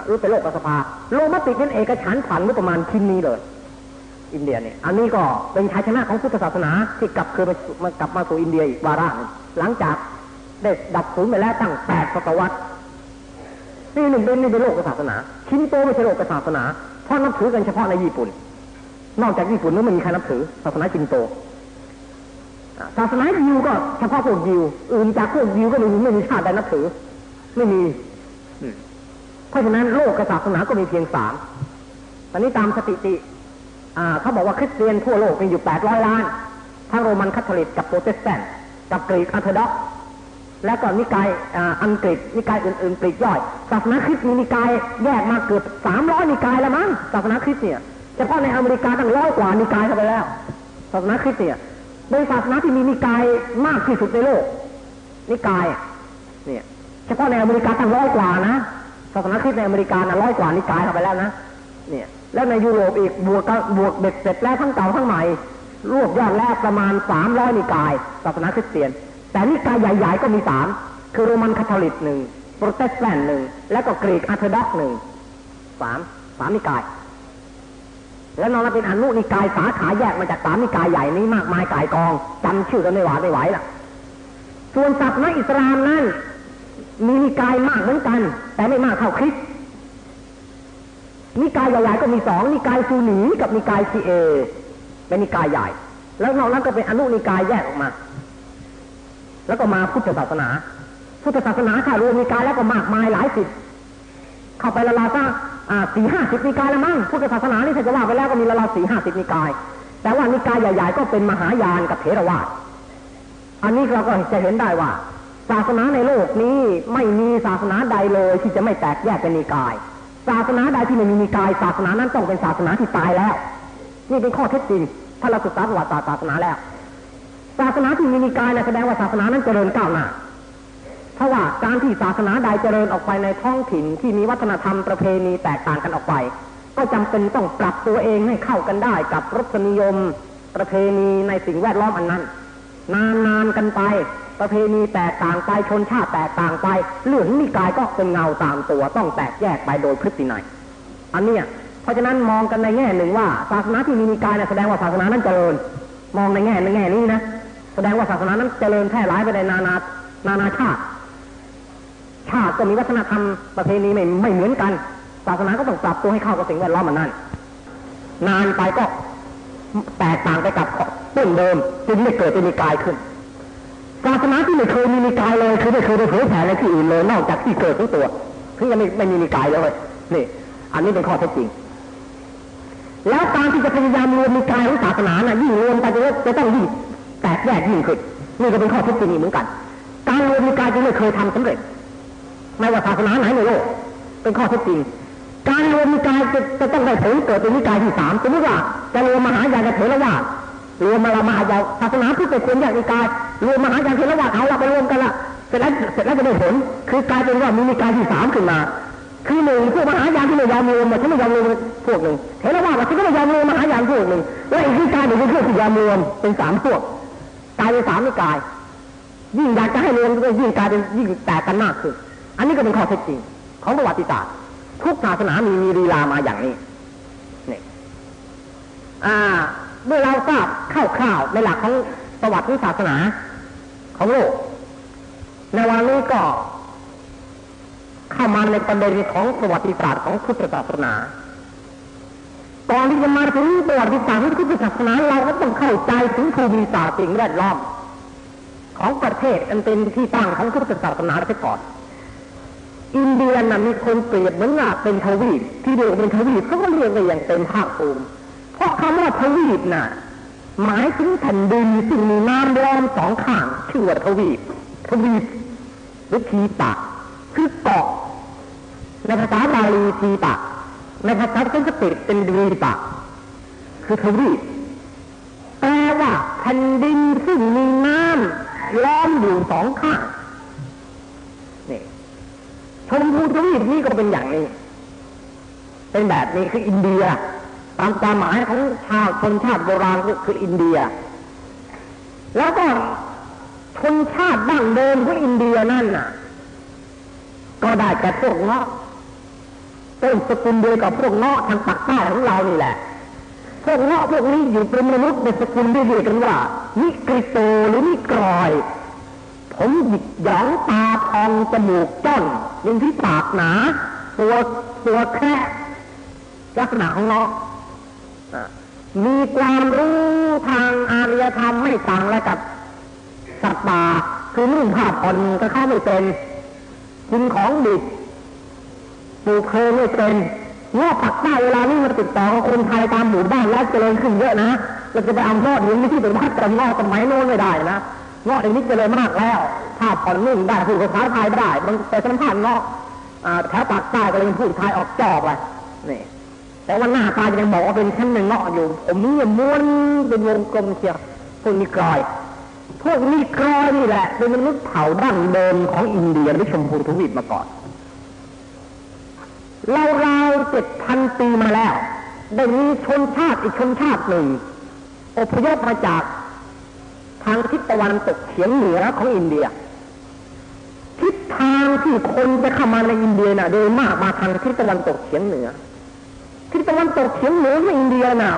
หรือเป็นโลกสภาลมติเป็นเอกฉันท์ผ่านงบประมาณชิ้นนี้เลย อินเดียเนี่ยอันนี้ก็เป็นชัยชนะของพุทธศาสนาที่กลับคืนมากลับมาสู่อินเดียอีกวาระหลังจากได้ดับศูนย์ไปแล้วตั้งแปดศตวรรษนี่หนึ่งเป็นนี่เป็นโลกศาสนาชินโตไม่ใช่โลกศาสนาเพราะนับถือกันเฉพาะในญี่ปุ่น นอกจากญี่ปุ่นแล้วไม่มีใครนับถือศาสนาชินโต ศาสนายิวก็เฉพาะพวกยิว อื่นจากพวกยิวก็ไม่มีไม่มีชาติใดนับถือ ไม่มีอืมเพราะฉะนั้นโลกกับศาสนาก็มีเพียงสามตอนนี้ตามสถิติอ่าเขาบอกว่าคริสเตียนทั่วโลกมีอยู่800ล้าน ทั้งโรมันคาทอลิกกับโปรเตสแตนต์กับกรีกอร์โธดอกซ์และก็นิกายอ่าอังกฤษนิกายอื่นๆปลีกย่อย ศาสนาคริสต์มีนิกายแยกมาเกือบ300นิกายแล้วมั้งศาสนาคริสต์เนี่ยเฉพาะในอเมริกาตั้งร้อยกว่านิกายเข้าไปแล้วศาสนาคริสต์เนี่ย เป็นศาสนาที่มีนิกายมากที่สุดในโลก นิกายเนี่ยเฉพาะในอเมริกาตั้งร้อยกว่านะศาสนาคริสต์ในอเมริกานะร้อยกว่านิกายเข้าไปแล้วนะเนี่ยแล้วในยุโรปอีกบวกบวกเบ็ดเสร็จแล้วทั้งเก่าทั้งใหม่รวบยอดแรกประมาณสามร้อยนิกายศาสนาคริสเตียน แต่นิกายใหญ่ ๆ ก็มีสามคือโรมันคาทอลิกหนึ่งโปรเตสแตนต์หนึ่งแล้วก็กรีกอร์โธดอกหนึ่งสามสามนิกาย แล้วนอกนั้นเป็นอนุนิกายสาขาแยกมาจากสามนิกายใหญ่นี้มากมายกายกองจำชื่อกันไม่หวาดไม่ไหวล่ะ ส่วนศาสนาอิสลามนั้นมีนิกายมากเหมือนกัน แต่ไม่มากเท่าคริสต์นิกายใหญ่ๆก็มีสองนิกายซุนนีกับนิกายชีอะห์เป็นนิกายใหญ่ แล้วนอกนั้นก็เป็นอนุนิกายแยกออกมา แล้วก็มาพุทธศาสนา พุทธศาสนาถ้ารวมนิกายแล้วก็มากมายหลายสิบเข้าไปละลาซะ สี่ห้าสิบนิกายละมั้งพุทธศาสนานี่ถ้าจะว่าไปแล้วก็มีละลาสี่ห้าสิบนิกาย แต่ว่านิกายใหญ่ ๆ ก็เป็นมหายานกับเถรวาทอันนี้เราก็จะเห็นได้ว่า ศาสนาในโลกนี้ไม่มีศาสนาใดเลยที่จะไม่แตกแยกเป็นนิกาย ศาสนาใดที่ไม่มีนิกาย ศาสนานั้นต้องเป็นศาสนาที่ตายแล้ว นี่เป็นข้อเท็จจริงถ้าเราศึกษาประวัติศาสตร์ศาสนาแล้ว ศาสนาที่มีนิกายนะแสดงว่าศาสนานั้นเจริญก้าวหน้า ราะว่าการที่ศาสนาใดเจริญออกไปในท้องถิ่นที่มีวัฒนธรรมประเพณีแตกต่างกันออกไป ก็จำเป็นต้องปรับตัวเองให้เข้ากันได้กับรสนิยม ประเพณีในสิ่งแวดล้อมอันนั้น นานๆกันไป ประเพณีแตกต่างไปชนชาติแตกต่างไปเรื่องนิกายก็เป็นเงาตามตัวต้องแตกแยกไปโดยพฤตินัยอันเนี้ยเพราะฉะนั้นมองกันในแง่หนึ่งว่าศาสนาที่มีนิกายเนี่ยแสดงว่าศาสนานั้นเจริญ มองในแง่ในแง่นี้นะแสดงว่าศาสนานั้นเจริญแพร่หลายไปในนานานานาชาติ ชาติก็มีวัฒนธรรมประเพณีไม่ไม่เหมือนกันศาสนาก็ต้องปรับตัวให้เข้ากับสิ่งแวดล้อมมันนั่นนานไปก็แตกต่างไปกับต้นเดิมจึงไม่เกิดเป็นนิกายขึ้นศาสนาที่ไม่เคยมีนิกายเลยคือไม่เคยไปเผยแผ่ในที่อื่นเลยนอกจากที่เกิดของตัวที่ยังไม่ไม่มีนิกายเลยนี่ อันนี้เป็นข้อเท็จจริง แล้วการที่จะพยายามรวมนิกายของศาสนาน่ะยิ่งรวมไปจะจะต้องยิ่งแตกแยกยิ่งขึ้นนี่ก็เป็นข้อเท็จจริงเหมือนกัน การรวมนิกายจึงไม่เคยทำสำเร็จ ไม่ว่าศาสนาไหนในโลก เป็นข้อเท็จจริงการรวมนิกายจะจะต้องได้ผลเกิดเป็นนิกายที่สามสมมติว่าจะรวมมหายานกับเถรวาทรวมมาละมหายานศาสนาพุทธเป็นคนแยกนิกายรวมมหายานเถรวาทเอาละไปรวมกันละเสร็จแล้วเสร็จแล้วจะได้ผล คือกลายเป็นว่ามีนิกายที่สามขึ้นมาคือหนึ่งพวกมหายานที่ไม่ยอมรวมมาฉันไม่ยอมรวมพวกหนึ่งเถรวาทฉันก็ไม่ยอมรวมมหายานพวกหนึ่งและอีกนิกายหนึ่งคือพวกที่ยอมรวมเป็นสามพวกกลายเป็นสามนิกาย ยิ่งอยากจะให้รวมก็ยิ่งกลายเป็นยิ่งแตกกันมากขึ้น อันนี้ก็เป็นข้อเท็จจริง ของประวัติศาสตร์ทุกศาสนามีมีลีลามาอย่างนี้นี่อ่า เมื่อเราทราบคร่าวๆในหลักของประวัติศาสนาของโลกในวันนี้ก็เข้ามาในประเด็นของประวัติศาสตร์ของพุทธศาสนาก่อนที่จะมาถึงประวัติศาสตร์ของพุทธศาสนาเราก็ต้องเข้าใจถึงภูมิศาสตร์สิ่งแวดล้อมของประเทศอันเป็นที่ตั้งของพุทธศาสนาไปก่อน อินเดียน่ะมีคนเปรียบเหมือนว่าเป็นทวีปที่เรียกเป็นทวีปเขาก็เรียกกันอย่างเต็มภาคภูมิเพราะคำว่าทวีปน่ะ หมายถึงแผ่นดินซึ่งมีน้ำล้อมสองข้างชื่อว่าทวีปทวีปหรือทีปะคือเกาะในภาษาบาลีทีปะในภาษาสันสกฤตเป็นดีปะ คือทวีปแปลว่าแผ่นดินซึ่งมีน้ำล้อมอยู่สองข้าง ชมพูทวีปนี่ก็เป็นอย่างนี้ เป็นแบบนี้คืออินเดีย ตามความหมายของชาวชนชาติโบราณก็คืออินเดีย แล้วก็ชนชาติดั้งเดิมของอินเดียนั่นน่ะ ก็ได้แก่พวกเงาะต้นสกุลเดียวกับพวกเงาะทางปากใต้ของเรานี่แหละพวกเงาะพวกนี้อยู่เป็นมนุษย์ในสกุลที่เรียกกันว่านิกริโตหรือนิกรอย ผมหยิกหยองตาทองจมูกจ้อนยิงที่ปากหนา ตัวตัวแค่ลักษณะของเงาะอะมีความรู้ทางอารยธรรมไม่ต่างอะไรกับสัตว์ป่าคือนุ่งผ้าผ่อนก็เข้าไม่เป็นกินของดิบปลูกเพลไม่เป็นงอผักใต้เวลานี้มาติดต่อกับคนไทยตามหมู่บ้านแล้วเจริญขึ้นเยอะนะเราจะไปเอายอดหินไม่ที่เป็นวัดกันงอกสมัยโน้นไม่ได้นะ เงอกอันนี้เจริญมากแล้ว ถ้าผ่อนนุ่งได้พูดภาษาไทยไม่ได้บางไปสัมผัสงอกอ่าแถวปากใต้ก็เลยพูดไทยออกจอบไปนี่ แต่ว่าหน้าตายังบอกว่าเป็นชั้นหนึ่งเงาะอยู่ ผมนี่ม้วนเป็นวงกลมเชียวพวกนิกรอย พวกนิกรอยนี่แหละ เป็นมนุษย์เผ่าดั้งเดิมของอินเดียหรือชมพูทวีปมาก่อนเราราวเจ็ดพันปีมาแล้วได้มีชนชาติอีกชนชาติหนึ่งอพยพมาจาก ทางทิศตะวันตกเฉียงเหนือของอินเดีย ทิศทางที่คนจะเข้ามาในอินเดียน่ะ โดยมากมาทางทิศตะวันตกเฉียงเหนือ ทิศตะวันตกเฉียงเหนือของอินเดียน่ะ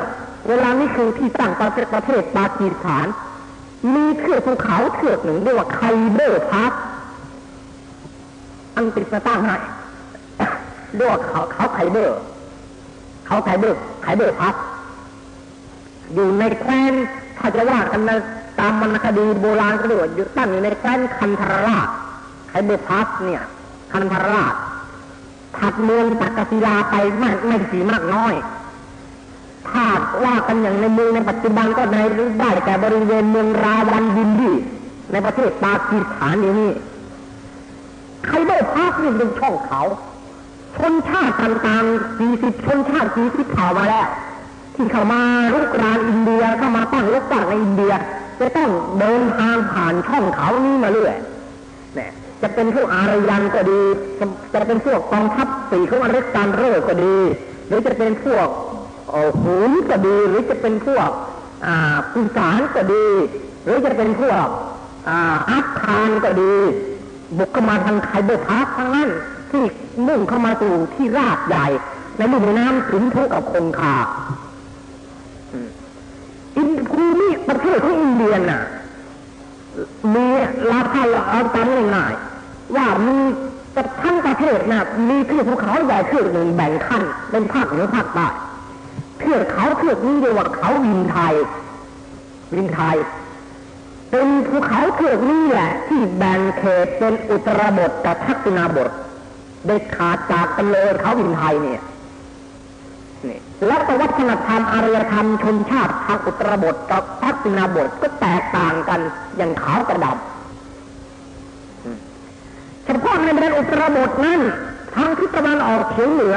เวลานี้คือที่ตั้งประเทศประเทศปากีสถาน มีเทือกภูเขาเทือกหนึ่งเรียกว่าไคเบอร์พาสอังกฤษมาตั้งให้เรียกว่าเขาเขาไคเบอร์เขาไคเบอร์ Khyber Pass อยู่ในแคว้นถ้าจะว่ากันนะ ตามวรรณคดีโบราณก็เรียกว่าอยู่ตั้งอยู่ในแคว้นคันธรราช Khyber Pass เนี่ย คันธรราชถัดเมืองตักกศิลาไปไม่ไม่สู้มากน้อยถ้าว่ากันอย่างในเมืองในปัจจุบันก็ในได้แต่บริเวณเมืองราวัลปินดีในประเทศปากีสถานนี่นี่ใครได้พักนี่เป็นช่องเขา ชนชาติต่างๆสี่สิบชนชาติสี่สิบเผ่ามาแล้ว ที่เข้ามาลุกรานอินเดียเข้ามาตั้งรกตั้งในอินเดีย จะต้องเดินทางผ่านช่องเขานี้มาเรื่อยเนี่ยจะเป็นพวกอารยันก็ดี จะเป็นพวกกองทัพสี่ของอเล็กซานเดอร์ก็ดี หรือจะเป็นพวกเอ่อหูนก็ดี หรือจะเป็นพวกอ่าปีศาจก็ดี หรือจะเป็นพวกอ่าอัฟคานก็ดี บุกเข้ามาทางไคเบอร์พาสทั้งนั้นที่มุ่งเข้ามาสู่ที่ราบใหญ่ในลุ่มน้ำสินธุกับคงคา อินภูมิประเทศของอินเดียน่ะมีราคาเอาตามง่ายๆว่ามีทั้งประเทศน่ะมีเทือกภูเขาใหญ่เทือกหนึ่งแบ่งขั้นเป็นภาคเหนือภาคใต้เทือกเขาเทือกนี้เรียกว่าเขาวินไทยวินไทย เป็นภูเขาเทือกนี้แหละ ที่แบ่งเขตเป็นอุตรบทกับทักษิณาบทได้ขาดจากกันเลยเขาวินไทยเนี่ย แล้วก็วัฒนธรรมอารยธรรมชนชาติทางอุตรบทกับทักษิณาบทก็แตกต่างกันอย่างขาวกระดับเฉพาะในประเทศอุตรบทนั้นทางทิศตะวันออกเฉียงเหนือ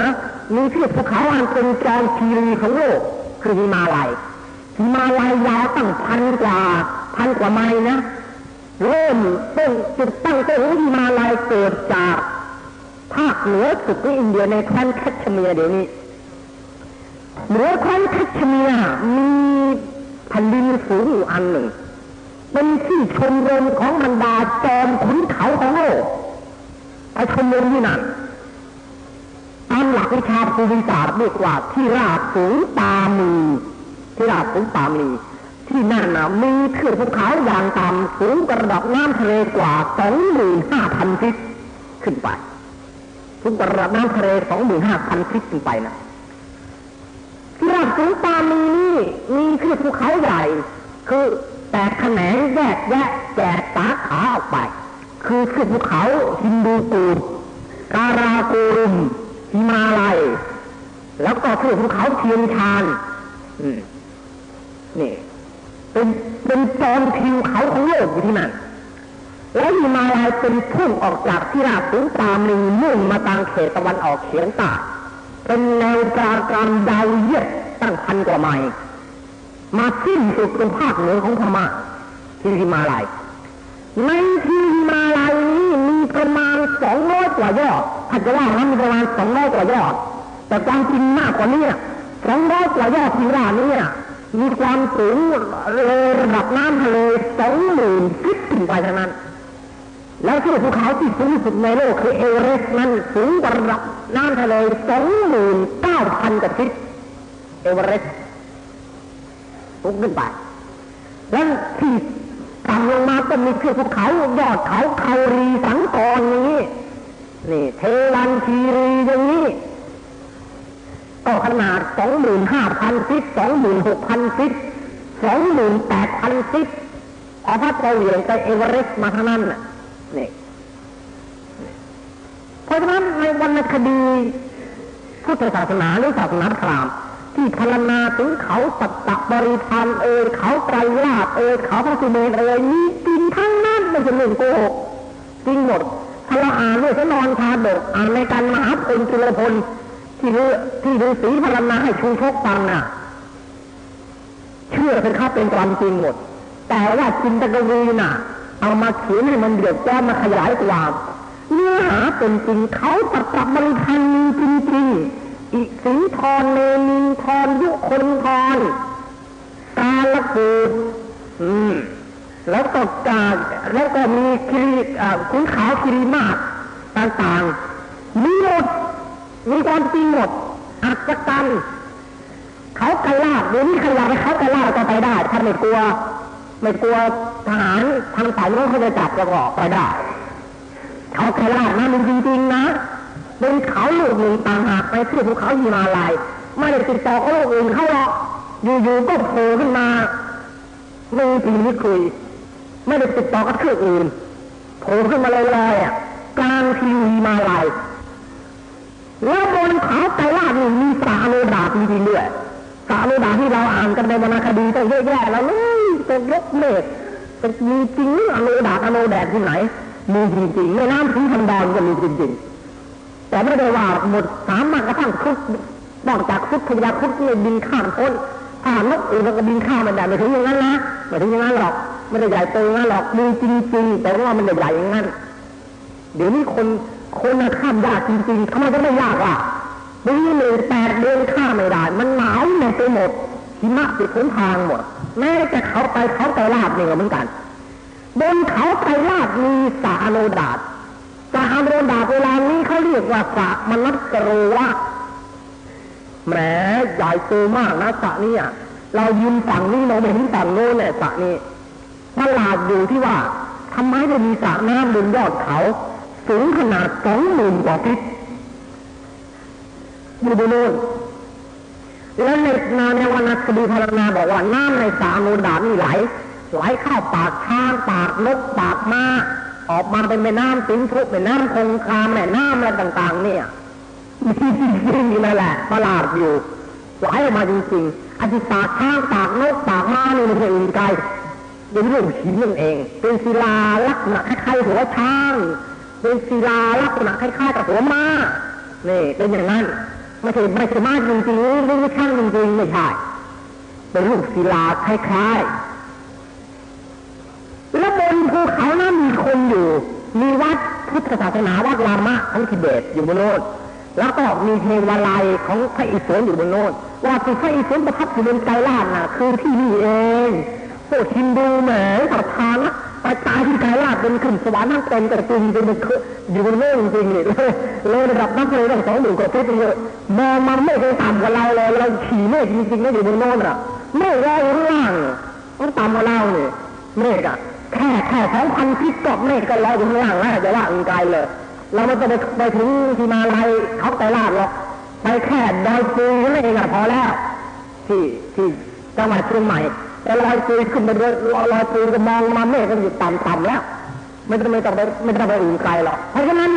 มีเทือกภูเขาอันเป็นจอมคีรีของโลกคือหิมาลัยหิมาลัยยาวตั้งพันกว่าพันกว่าไมล์นะเริ่มต้นจุดตั้งต้นของหิมาลัยเกิดจากภาคเหนือสุดของอินเดียในแคว้นแคชเมียร์เดี๋ยวนี้ เหนือแคว้นแคชเมียร์มีแผ่นดินสูงอยู่อันหนึ่ง เป็นที่ชมรมของบรรดาจอมขุนเขาของโลกไปชมรมที่นั่นตามหลักวิชาภูมิศาสตร์เรียกว่าที่ราบสูงตามีที่ราบสูงตามีที่นั่นนะมีเทือกภูเขาอย่างต่ำสูงกระดับน้ำทะเลกว่าสองหมื่นห้าพันฟิตขึ้นไปสูงกระดับน้ำทะเลสองหมื่นห้าพันฟิตขึ้นไปนะ ที่ราบสูงตามีนี่มีเทือภูเขาใหญ่ คือแตกแขนงแยกแยะแจกสาขาออกไป คือเทือภูเขาฮินดูกูดการาโกรุมหิมาลัย แล้วก็เทือภูเขาเทียนชานนี่ เป็นเป็นจอมทิวเขาของโลกอยู่ที่นั่นแล้วหิมาลัยเป็นพุ่งออกจากที่ราบสูงตามลิงมุ่งมาทางเขตตะวันออกเฉียงใต้ เป็นแนวกลากางดาวเยียดตั้งพันกว่าไมล์มาสิ้นสุดตรงภาคเหนือของพม่าที่หิมาลัย ในที่หิมาลัยนี้มีประมาณสองร้อยกว่ายอดถ้าจะว่ามันมีประมาณสองร้อยกว่ายอด แต่ความจริงมากกว่านี้สองร้อยกว่ายอดที่ว่านี้มีความสูงเลยระดับน้ำทะเลสองหมื่นฟิตขึ้นไปเท่านั้น แล้วที่ภูเขาที่สูงที่สุดในโลกคือเอเวอเรสต์นั้นสูงกว่าระดับน้ำทะเลสองหมื่นเก้าพันกว่า feet เอเวอเรสต์สูงขึ้นไปแล้วที่ต่ำลงมาก็มีเทือกภูเขายอดเขาเคารีศังกรนี้นี่ธวัลคีรีอย่างนี้ก็ขนาดสองหมื่นห้าพัน feet สองหมื่นหกพัน feet สองหมื่นแปดพัน feet อาพัดเราเหวี่ยงไปเอเวอเรสต์มาทั้งนั้นน่ะ นี่เพราะฉะนั้นในวรรณคดีพุทธศาสนาหรือศาสนาพราหมณ์ที่พรรณนาถึงเขาสัตตบริพานเอ่ยเขาไตรลาภเอ่ยเขาพระสุเมนเอ่ยมีจริงทั้งนั้นไม่ใช่เรื่องโกหกจริงหมดถ้าเราอ่านด้วยสนอนชาดกอ่านในการมหาพลจุลพลที่ฤที่ฤาษีพรรณนาให้ชูชกฟังน่ะ เชื่อเป็นข้าเป็นความจริงหมด แต่ว่าจินตกวีน่ะ เอามาเขียนให้มันเดือดแจ้มาขยายความเนื้อหาเป็นจริงเขาตัดตับบริพันธ์จริงๆอิสิทรเนมินทรยุคนทรกาลกูดอืมแล้วก็กาแล้วก็มีคิริอ่าขุนขาวคิริมาศต่างๆมีหมดมีความจริงหมดอัศจรรย์เขากระลาดเดี๋ยวนี้ขยับไปเขากระลาดก็ไปได้ถ้านไม่กลัว ไม่กลัวทหารทางสายโน้นเขาจะจับก็ออกไปได้ เขากระลาดนะมันจริงๆนะเป็นเขาลูกหนึ่งต่างหากไปที่ภูเขาหิมาลัยไม่ได้ติดต่อกับโลกอื่นเขาหรอกอยู่ๆก็โผล่ขึ้นมาไม่มีปีนี้คุย ไม่ได้ติดต่อกับเครื่องอื่นโผล่ขึ้นมาลอยๆอะกลางทีวีมาลายแล้วบนเขาไตรลาดนี่มีสาโลดาจริงๆด้วย สาโลดาที่เราอ่านกันในวรรณคดีตั้งเยอะแยะแล้วเลยตกยกเมฆจะมีจริงอโลดาอโลแดดที่ไหนมีจริงๆแม่น้ำทิ้งทันดอนก็มีจริงๆ แต่ไม่ได้ว่าหมดสามากระทั่งคุกนอกจากคุกพยาคุกเนี่ยบินข้ามพ้นผ่านนกอื่นแล้วก็บินข้ามมันได้ไม่ถึงอย่างนั้นนะไม่ถึงอย่างนั้นหรอกไม่ได้ใหญ่โตอย่างนั้นหรอกมีจริงๆ แต่ว่ามันไม่ใหญ่อย่างนั้น เดี๋ยวนี้คนคนน่ะข้ามยากจริงๆทำไมจะไม่ยากอะ ปีหนึ่งแปดเดือนข้าไม่ได้ มันหนาวหมดไปหมดหิมะติดพื้นทางหมด แม้แต่เขาไปเขาไตรลาดเนี่ยเหมือนกัน บนเขาไตรลาดมีสาโนดาตสาโนดาตเวลานี้เขาเรียกว่าสะมนัสกรวะแหมใหญ่โตมากนะสระนี่เรายืนฝั่งนี้เราไม่เห็นฝั่งโน้นเนี่ยสระนี้ประหลาดอยู่ที่ว่าทำไมได้มีสระน้ำบนยอดเขา สูงขนาดสองหมื่นกว่าฟิต อยู่บนโน้นแล้วในนาในวรรณคดีพารณาบอกว่าน้ำในสระโนดานี่ไหลไหลเข้าปากช้างปากนกปากม้าออกมาเป็นแม่น้ำสิงทุกแม่น้ำคงคาแม่น้ำอะไรต่าง ๆ เนี่ยมีจริงๆนั่นแหละประหลาดอยู่ไหลออกมาจริงๆอธิปากช้างปากนกปากม้านี่ไม่ใช่อื่นไกลเป็นเรื่องหินนั่นเอง เป็นศิลาลักษณะคล้ายๆหัวช้าง เป็นศิลาลักษณะคล้ายๆกับหัวม้านี่เป็นอย่างนั้น ไม่ใช่ไม่ใช่มาจริงๆไม่ใช่ช่างจริงๆไม่ใช่เป็นลูกศิลาคล้ายๆ แล้วบนภูเขานั้นมีคนอยู่ มีวัดพุทธศาสนาวัดรามะของทิเบตอยู่บนโน้นแล้วก็มีเทวาลัยของพระอิศวรอยู่บนโน้นว่าที่พระอิศวรประทับอยู่บนไกรลาดน่ะ คือที่นี่เองพวกฮินดูแหมศรัทธานะ ไปตายที่ไกรลาดเป็นขึ้นสวรรค์นั่งเต็มกระจุงจนมันอยู่บนโน้นจริงๆเลยเลยระดับนักเลยตั้งสองหมื่นกว่าฟุตเลยมองมันไม่เคยต่ำกว่าเราเลยเราขี่เมฆจริงๆนะอยู่บนโน้นอะเมฆเราข้างล่างต้องต่ำกว่าเราเนี่ยเมฆอะแค่แค่สองพันฟิตก็เมฆก็ลอยอยู่ข้างล่างแล้วจะว่าอึงไกลเลย เราไม่ต้องไปไปถึงที่มาลัยเขาไกลลาดหรอกไปแค่ดอยปุยนั่นเองอะพอแล้ว ที่ที่จังหวัดเชียงใหม่ แต่ลอยปุยขึ้นไปเลยลอยปุยก็มองมาเมฆก็อยู่ต่ำๆแล้ว ไม่ต้องไม่ต้องไปไม่ต้องไปอื่นไกลหรอกเพราะฉะนั้น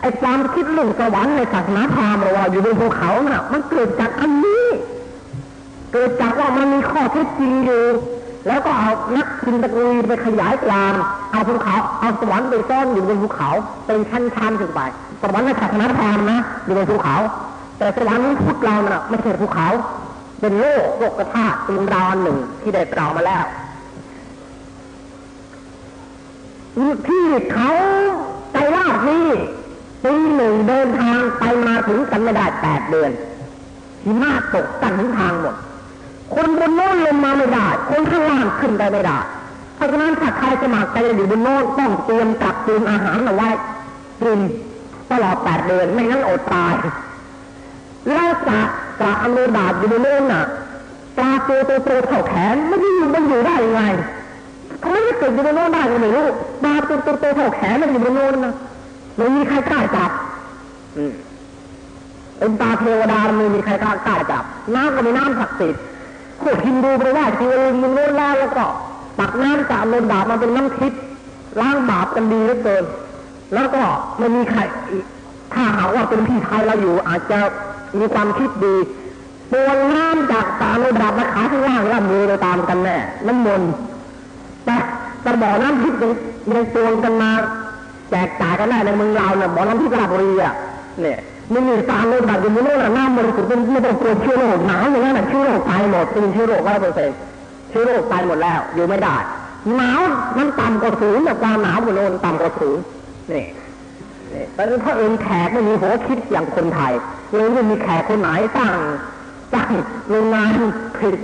ไอ้ความคิดเรื่องสวรรค์ในศาสนาพราหมณ์เราอยู่บนภูเขาน่ะ มันเกิดจากอันนี้ เกิดจากว่ามันมีข้อเท็จจริงอยู่ แล้วก็เอานักจินตกรีไปขยายความเอาภูเขาเอาสวรรค์ไปซ่อนอยู่บนภูเขา เป็นชั้นๆขึ้นไปสวรรค์ในศาสนาพราหมณ์นะอยู่บนภูเขา แต่สวรรค์พุทธเราน่ะไม่ใช่ภูเขา เป็นโลกโลกธาตุเป็นดาวหนึ่งที่ได้กล่าวมาแล้วที่เขาใจลาดนี่ปีหนึ่งเดินทางไปมาถึงกันไม่ได้แปดเดือนหิมะตกกันถึงทางหมด คนบนโน้นลงมาไม่ได้ คนข้างล่างขึ้นได้ไม่ได้เพราะฉะนั้นถ้าใครสมัครใจอยู่บนโน้นต้องเตรียมกักตุนอาหารเอาไว้กินตลอดแปดเดือนไม่งั้นอดตาย แล้วกะกะอโนดาตอยู่บนโน้นน่ะปลาตัวโตโตเท่าแขนไม่ได้อยู่มันอยู่ได้ยังไงทำไม่ไม่เกิดอยู่บนโน้นได้ก็ไม่รู้ปลาตัวโตโตเท่าแขนมันอยู่บนโน้นนะไม่มีใครกล้าจับอืมเป็นตาเทวดาไม่มีใครกล้ากล้าจับน้ำก็มีน้ำศักดิ์สิทธิ์พวกฮินดูไปไหว้ทีวลิงมันโน้นแล้วแล้วก็ตักน้ำจากลนดาบมาเป็นน้ำทิพย์ล้างบาปกันดีเหลือเกิน แล้วก็ไม่มีใครถ้าหากว่าเป็นพี่ไทยเราอยู่อาจจะ มีความคิดดีปวนน้ำจากตาลนดาบมาขายข้างล่างร่ำรวยไปตามกันแน่น้ำมนต์แต่แต่บ่อน้ำทิพย์ยังยังตวงกันมา แจกจ่ายกันได้ในเมืองเราเนี่ยบ่อน้ำทิพย์ราชบุรีอะเนี่ยมันมีตาลนดาบอยู่ในโน่นน่ะน้ำบริสุทธิ์ไม่ต้องกลัวเชื้อโรคหนาวอย่างนั้นน่ะเชื้อโรคตายหมดเป็นเชื้อโรคร้อยเปอร์เซ็นต์เชื้อโรคตายหมดแล้ว อยู่ไม่ได้หนาวมันต่ำกว่าศูนย์แต่ความหนาวบนโน่นต่ำกว่าศูนย์นี่นี่ แต่ถ้าเอิญแขกไม่มีหัวคิดอย่างคนไทยเลยไม่มีแขกคนไหนตั้งตั้งโรงงานผลิต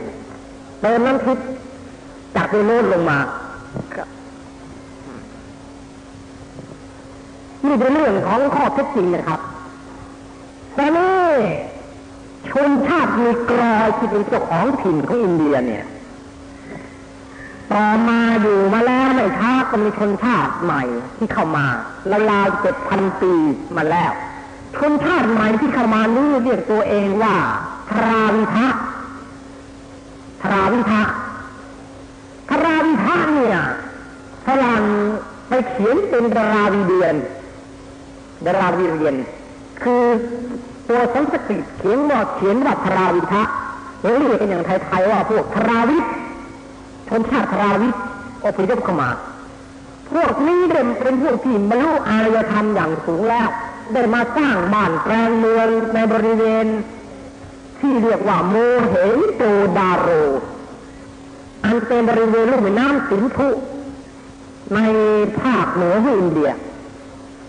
เติมน้ำทิพย์จากบนโน่นลงมานี่เป็นเรื่องของข้อเท็จจริงนะครับแต่นี่ชนชาติมีกรอยที่เป็นเจ้าของถิ่นของอินเดียเนี่ย ต่อมาอยู่มาแล้วไม่ช้าก็มีชนชาติใหม่ที่เข้ามาละลายเจ็ดพันปีมาแล้วชนชาติใหม่ที่เข้ามานี้เรียกตัวเองว่าทราวิทะทราวิทะทราวิทะเนี่ยฝรั่งไปเขียนเป็นดาราวีเดียนดาราวีเรียน คือตัวสันสกฤตเขียนว่าเขียนว่าทราวิทะเรียกกันอย่างไทยๆว่าพวกทราวิท ชนชาติทราวิอพยพเข้ามา พวกนี้เด่นเป็นพวกที่บรรลุอารยธรรมอย่างสูงแล้ว ได้มาสร้างบ้านแปลงเมืองในบริเวณ ที่เรียกว่าโมเหโตดาโร อันเป็นบริเวณลูกแม่น้ำสินธุในภาคเหนือของอินเดีย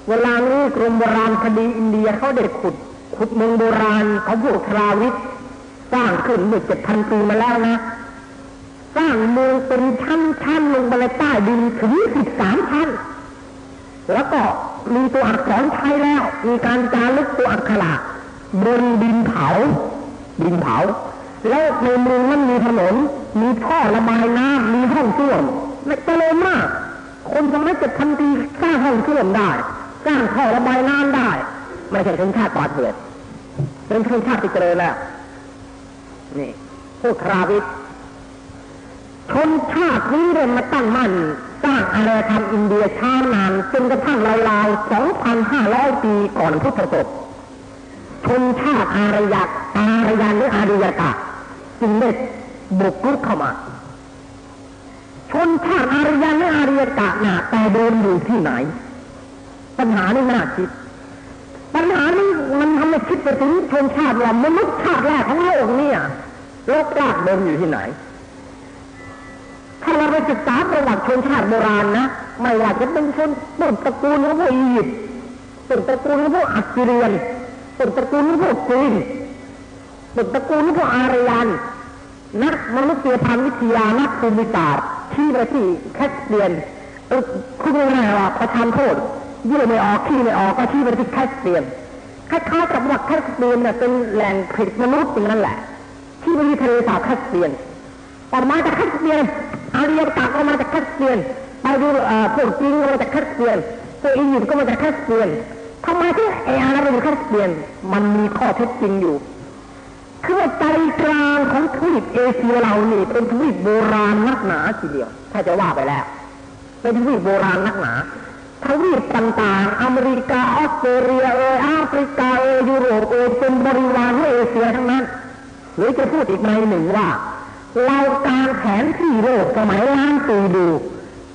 เวลานี้กรมโบราณคดีอินเดียเขาได้ขุด ขุดเมืองโบราณเขาพวกทราวิทสร้างขึ้นเมื่อเจ็ดพันปีมาแล้วนะ สร้างเมืองเป็นชั้นๆลงไปในใต้ดินถึงสิบสามชั้น แล้วก็มีตัวอักษรไทยแล้ว มีการจารึกตัวอักขระบนดินเผา ดินเผา แล้วในเมืองนั้นมีถนน มีท่อระบายน้ำมีห้องส้วมไม่เจริญมาก คนสมัยเจ็ดพันปีสร้างห้องส้วมได้ สร้างท่อระบายน้ำได้ ไม่ใช่ชนชาติปอดเถื่อนเป็นชนชาติที่เจริญแล้ว นี่พวกคราวิท ชนชาตินี้เดินมาตั้งมั่นสร้างอารยธรรมอินเดียช้านานจนกระทั่งราวๆ 2,500 ปีก่อนพุทธศกชนชาติอารยะอารยันหรืออาริยกะจึงได้บุกรุกเข้ามา ชนชาติอารยันหรืออาริยกะน่ะแต่เดินอยู่ที่ไหน ปัญหานี่น่าคิด ปัญหานี้มันทำให้คิดไปถึงชนชาติว่ามนุษย์ชาติแรกของโลกเนี่ยรกรากเดิมอยู่ที่ไหน ถ้าเราไปศึกษาประวัติชนชาติโบราณนะ ไม่ว่าจะเป็นชนต้นตระกูลของพวกอียิปต์ต้นตระกูลของพวกอัสซีเรียนต้นตระกูลของพวกกรีกต้นตระกูลของพวกอารยันนักมนุษยพันธ์วิทยานักภูมิศาสตร์ที่ไปที่แคสเปียนคุณไม่ได้ว่าประทานโทษยื่อไม่ออกขี้ไม่ออกก็ที่ไปที่แคสเปียนคล้ายๆกับว่าแคสเปียนเนี่ยเป็นแหล่งผลิตมนุษย์อย่างนั้นแหละ ที่ไม่มีทะเลสาบแคสเปียนออกมาจากแคสเปียน อารียกาก็มาจากแคสเปียนไปดูพวกจีนก็มาจากแคสเปียนพวกอียิปต์ก็มาจากแคสเปียนทำไมที่ไอ้อารับเป็นแคสเปียนมันมีข้อเท็จจริงอยู่คือใจกลางของทวีปเอเชียเรานี่เป็นทวีปโบราณนักหนาทีเดียว ถ้าจะว่าไปแล้ว เป็นทวีปโบราณนักหนาทวีปต่างๆ อเมริกาออสเตรเลียเออแอฟริกาเออยุโรปเออเป็นบริวารของเอเชียทั้งนั้น หรือจะพูดอีกในหนึ่งว่า เราการแผนที่โลกสมัยล้านปีดู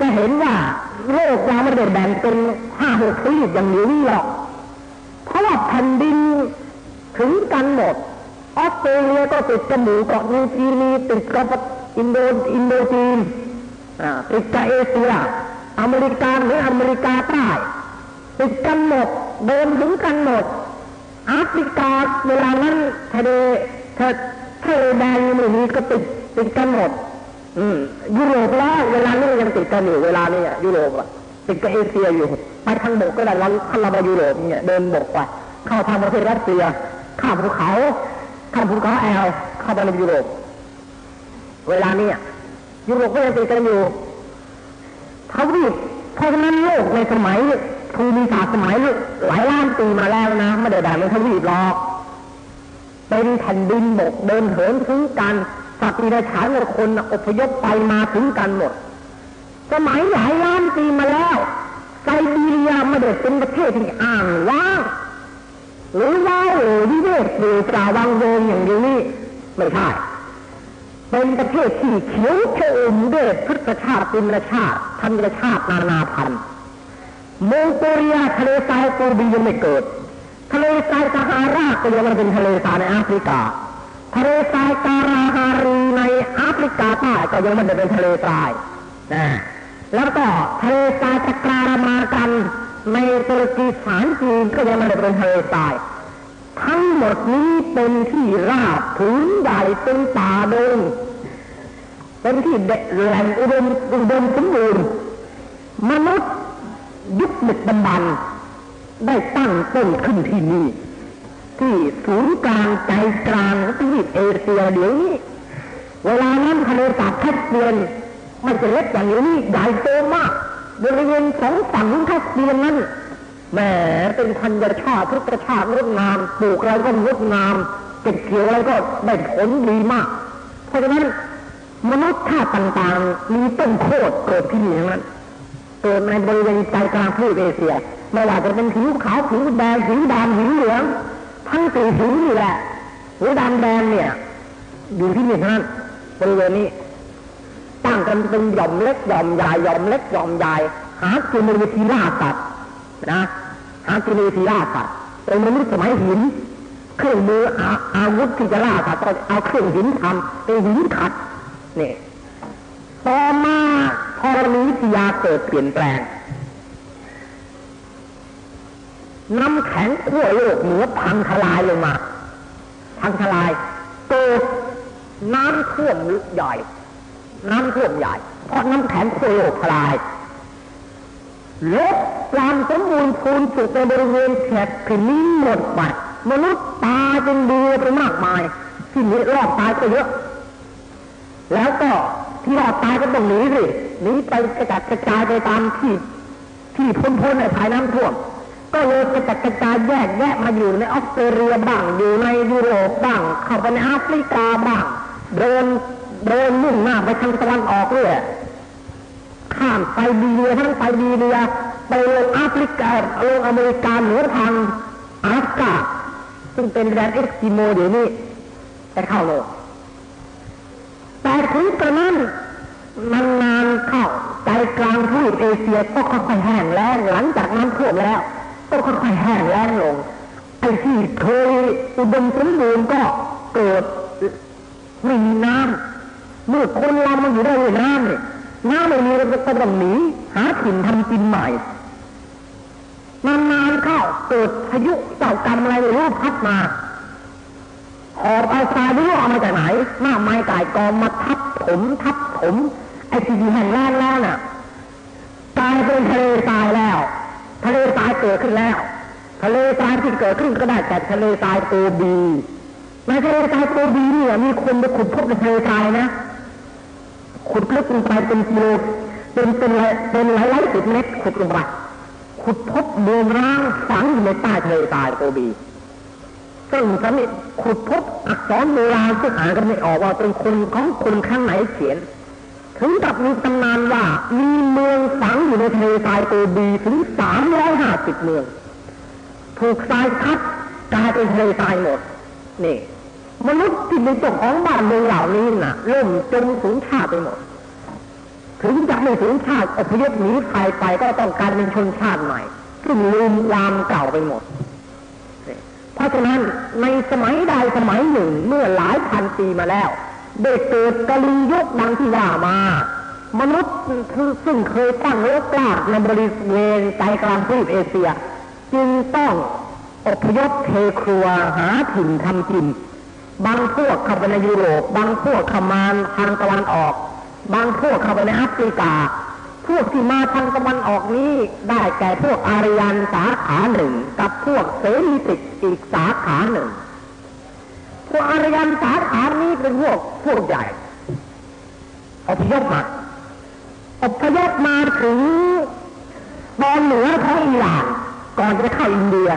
จะเห็นว่าโลกเราไม่ได้แบ่งเป็นห้าหกทวีปอย่างนี้หรอก เพราะว่าแผ่นดินถึงกันหมดออสเตรเลียก็ติดกับหมู่เกาะนิวจีนีติดกับอินโดอินโดจีนติดกับเอเชียอเมริกาหรืออเมริกาใต้ติดกันหมดเดินถึงกันหมดแอฟริกาเวลานั้นทะเลทะเลแดงไม่มีก็ติด ติดกันหมด อืม ยุโรปแล้วเวลานี้ยังติดกันอยู่เวลานี้ยุโรปอะติดกับเอเชียอยู่ไปทางบกก็ได้เราถ้าเราไปยุโรปเนี่ยเดินบกไปเข้าทางประเทศรัสเซียข้ามภูเขาข้ามภูเขาแอลเข้าไปในยุโรป เวลานี้ยุโรปก็ยังติดกันอยู่ทวีปเพราะฉะนั้นโลกในสมัยภูมิศาสตร์สมัยหลายล้านปีมาแล้วนะไม่ได้แบ่งเป็นทวีปหรอกเป็นแผ่นดินบกเดินเหินถึงกัน สัตว์มีในฉานกับคนอพยพไปมาถึงกันหมด สมัยหลายล้านปีมาแล้วไซบีเรียไม่ได้เป็นประเทศที่อ่างว่างหรือว่าหรือวิเวกหรือจาวังเวงอย่างเดียวนี้ไม่ใช่เป็นประเทศที่เขียวชอุ่มด้วยพุทธชาติปินชาติธรรมชาตินานาพันธุ์มองโกเรียทะเลทรายโกบียังไม่เกิด ทะเลทรายซาฮาราก็ยังมันเป็นทะเลทรายในแอฟริกา ทะเลทรายการาฮารีในแอฟริกาใต้ก็ยังมันเป็นทะเลทรายนะแล้วก็ทะเลทรายตะกรามากันในตุรกีสานจีนก็ยังมันเป็นทะเลทราย ทั้งหมดนี้เป็นที่ราบผืนใหญ่เป็นป่าดงเป็นที่แหล่งอุดมอุดมสมบูรณ์มนุษย์ยุคดึกดำบรรพ์ได้ตั้งต้นขึ้นที่นี่ ที่ศูนย์กลางใจกลางของทวีปเอเชียเดี๋ยวนี้ เวลานั้นทะเลสาบแคสเปียนมันจะเล็กอย่างนี้ใหญ่โตมากบริเวณสองฝั่งแคสเปียนนั้นแหมเป็นพันยชาติทุกกระชาติงดงามปลูกอะไรก็งดงามเก็บเกี่ยวอะไรก็ได้ผลดีมาก เพราะฉะนั้นมนุษย์ชาติต่างๆ มีต้นโคตรเกิดที่นี่ทั้งนั้นเกิดในบริเวณใจกลางทวีปเอเชียไม่ว่าจะเป็นผิวขาวผิวแดงผิวดำผิวเหลือง ทั้งสี่ผิวนี่แหละผิวดำแดงเนี่ยอยู่ที่นี่ทั้งนั้นบริเวณนี้ตั้งกันเป็นหย่อมเล็กหย่อมใหญ่หย่อมเล็กหย่อมใหญ่หากินในวิธีล่าสัตว์นะหากินในวิธีล่าสัตว์เป็นมนุษย์สมัยหินเครื่องมืออาอาวุธที่จะล่าสัตว์ก็เอาเครื่องหินทำเป็นหินขัดเนี่ต่อมาธรณีวิทยาเกิดเปลี่ยนแปลง น้ำแข็งขั้วโลกเหนือพังทลายลงมา พังทลายเกิดน้ำท่วมใหญ่ น้ำท่วมใหญ่ เพราะน้ำแข็งขั้วโลกทลายลดความสมบูรณ์พูนสุดในบริเวณแถบผืนนี้หมดไปมนุษย์ตายเป็นเดือไปมากมาย ที่มีรอดตายก็เยอะ แล้วก็ที่รอดตายก็ต้องหนีสิหนีไปกระจัดกระจายไปตามที่ ที่พ้นพ้นในภายน้ำท่วม ก็เลยกระจัดกระจายแยกแยะมาอยู่ในออสเตรเลียบ้างอยู่ในยุโรปบ้างเข้าไปในแอฟริกาบ้างเดินเดินมุ่งหน้าไปทางตะวันออกเรื่อยข้ามไซบีเรียทั้งไซบีเรียไปลงแอฟริกาลงอเมริกาเหนือทางอาฟกาซึ่งเป็นแดนเอ็กซิโมเดี๋ยวนี้ไปเข้าโลกแต่ถึงกระนั้นมันนานเข้าใจกลางทวีปเอเชียก็ค่อยๆแห้งแล้งหลังจากน้ำท่วมแล้ว ก็ค่อยๆแห้งแล้งลง ไอ้ที่เคยอุดมสมบูรณ์ก็เกิดไม่มีน้ำเมื่อคนเรามันอยู่ได้ด้วยน้ำเนี่ยน้ำไม่มีเราก็ต้องหนีหาถิ่นทำกินใหม่นานๆเข้าเกิดพายุเจ้ากรรมอะไรไม่รู้พัดมาหอบเอาทรายไม่รู้เอามาจากไหนหน้าไม้กายกองมาทับถมทับถมไอ้ที่แห่งแรกแล้วน่ะกลายเป็นทะเลทรายแล้ว ทะเลทรายเกิดขึ้นแล้ว ทะเลทรายที่เกิดขึ้นก็ได้แต่ทะเลทรายตัวบีในทะเลทรายตัวบีเนี่ยมีคนไปขุดพบในทะเลทรายนะขุดลึกลงไปเป็นกิโลเป็นเป็นเป็นหลายหลายสิบเมตรขุดลงไปขุดพบเมืองร้างฝังอยู่ในใต้ทะเลทรายโกบีซึ่งสมิขุดพบอักษรโบราณซึ่งอ่านกันไม่ออกว่าเป็นคนของคนข้างไหนเขียน ถึงกับมีตำนานว่ามีเมืองฝังอยู่ในทะเลทรายโกบีถึงสามร้อยห้าสิบเมือง ถูกทรายทับกลายเป็นทะเลทรายหมดนี่มนุษย์ที่เป็นเจ้าของบ้านเมืองเหล่านี้น่ะเริ่มจมสูญชาติไปหมด ถึงจะไม่สูญชาติอพยพหนีภัยไปก็ต้องการเป็นชนชาติใหม่ซึ่งลืมวามเก่าไปหมด เพราะฉะนั้นในสมัยใดสมัยหนึ่งเมื่อหลายพันปีมาแล้ว ได้เกิดกลียุคดังที่ว่ามา มนุษย์ซึ่งเคยตั้งรกรากในบริเวณใจกลางทวีปเอเชีย จึงต้องอพยพเทครัวหาถิ่นทำกิน บางพวกเข้าไปในยุโรป บางพวกเข้ามาทางตะวันออก บางพวกเข้าไปในแอฟริกา พวกที่มาทางตะวันออกนี้ได้แก่พวกอารยันสาขาหนึ่ง กับพวกเสรีติกอีกสาขาหนึ่ง พวกอารยันสาขานี้เป็นพวกพวกใหญ่อพยพมาอพยพมาถึงตอนเหนือของอิหร่านก่อนจะเข้าอินเดีย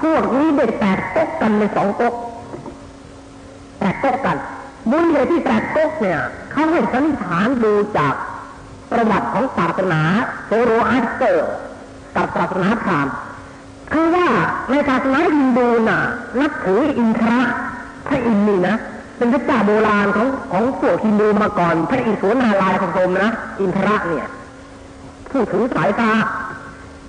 พวกนี้ได้แตกต๊กกันในสองต๊กแตกต๊กกันมูลเหตุที่แตกก๊กเนี่ยเขาให้สันนิษฐานดูจากประวัติของศาสนาโซโรอัสเตอร์กับศาสนาพราหมณ์คือว่าในศาสนาฮินดูน่ะนับถืออินทระ พระอินทร์นี่นะเป็นพระเจ้าโบราณของของพวกฮินดูมาก่อน พระอิศวรนารายณ์ของมนะอินทระเนี่ยผู้ถือสายฟ้า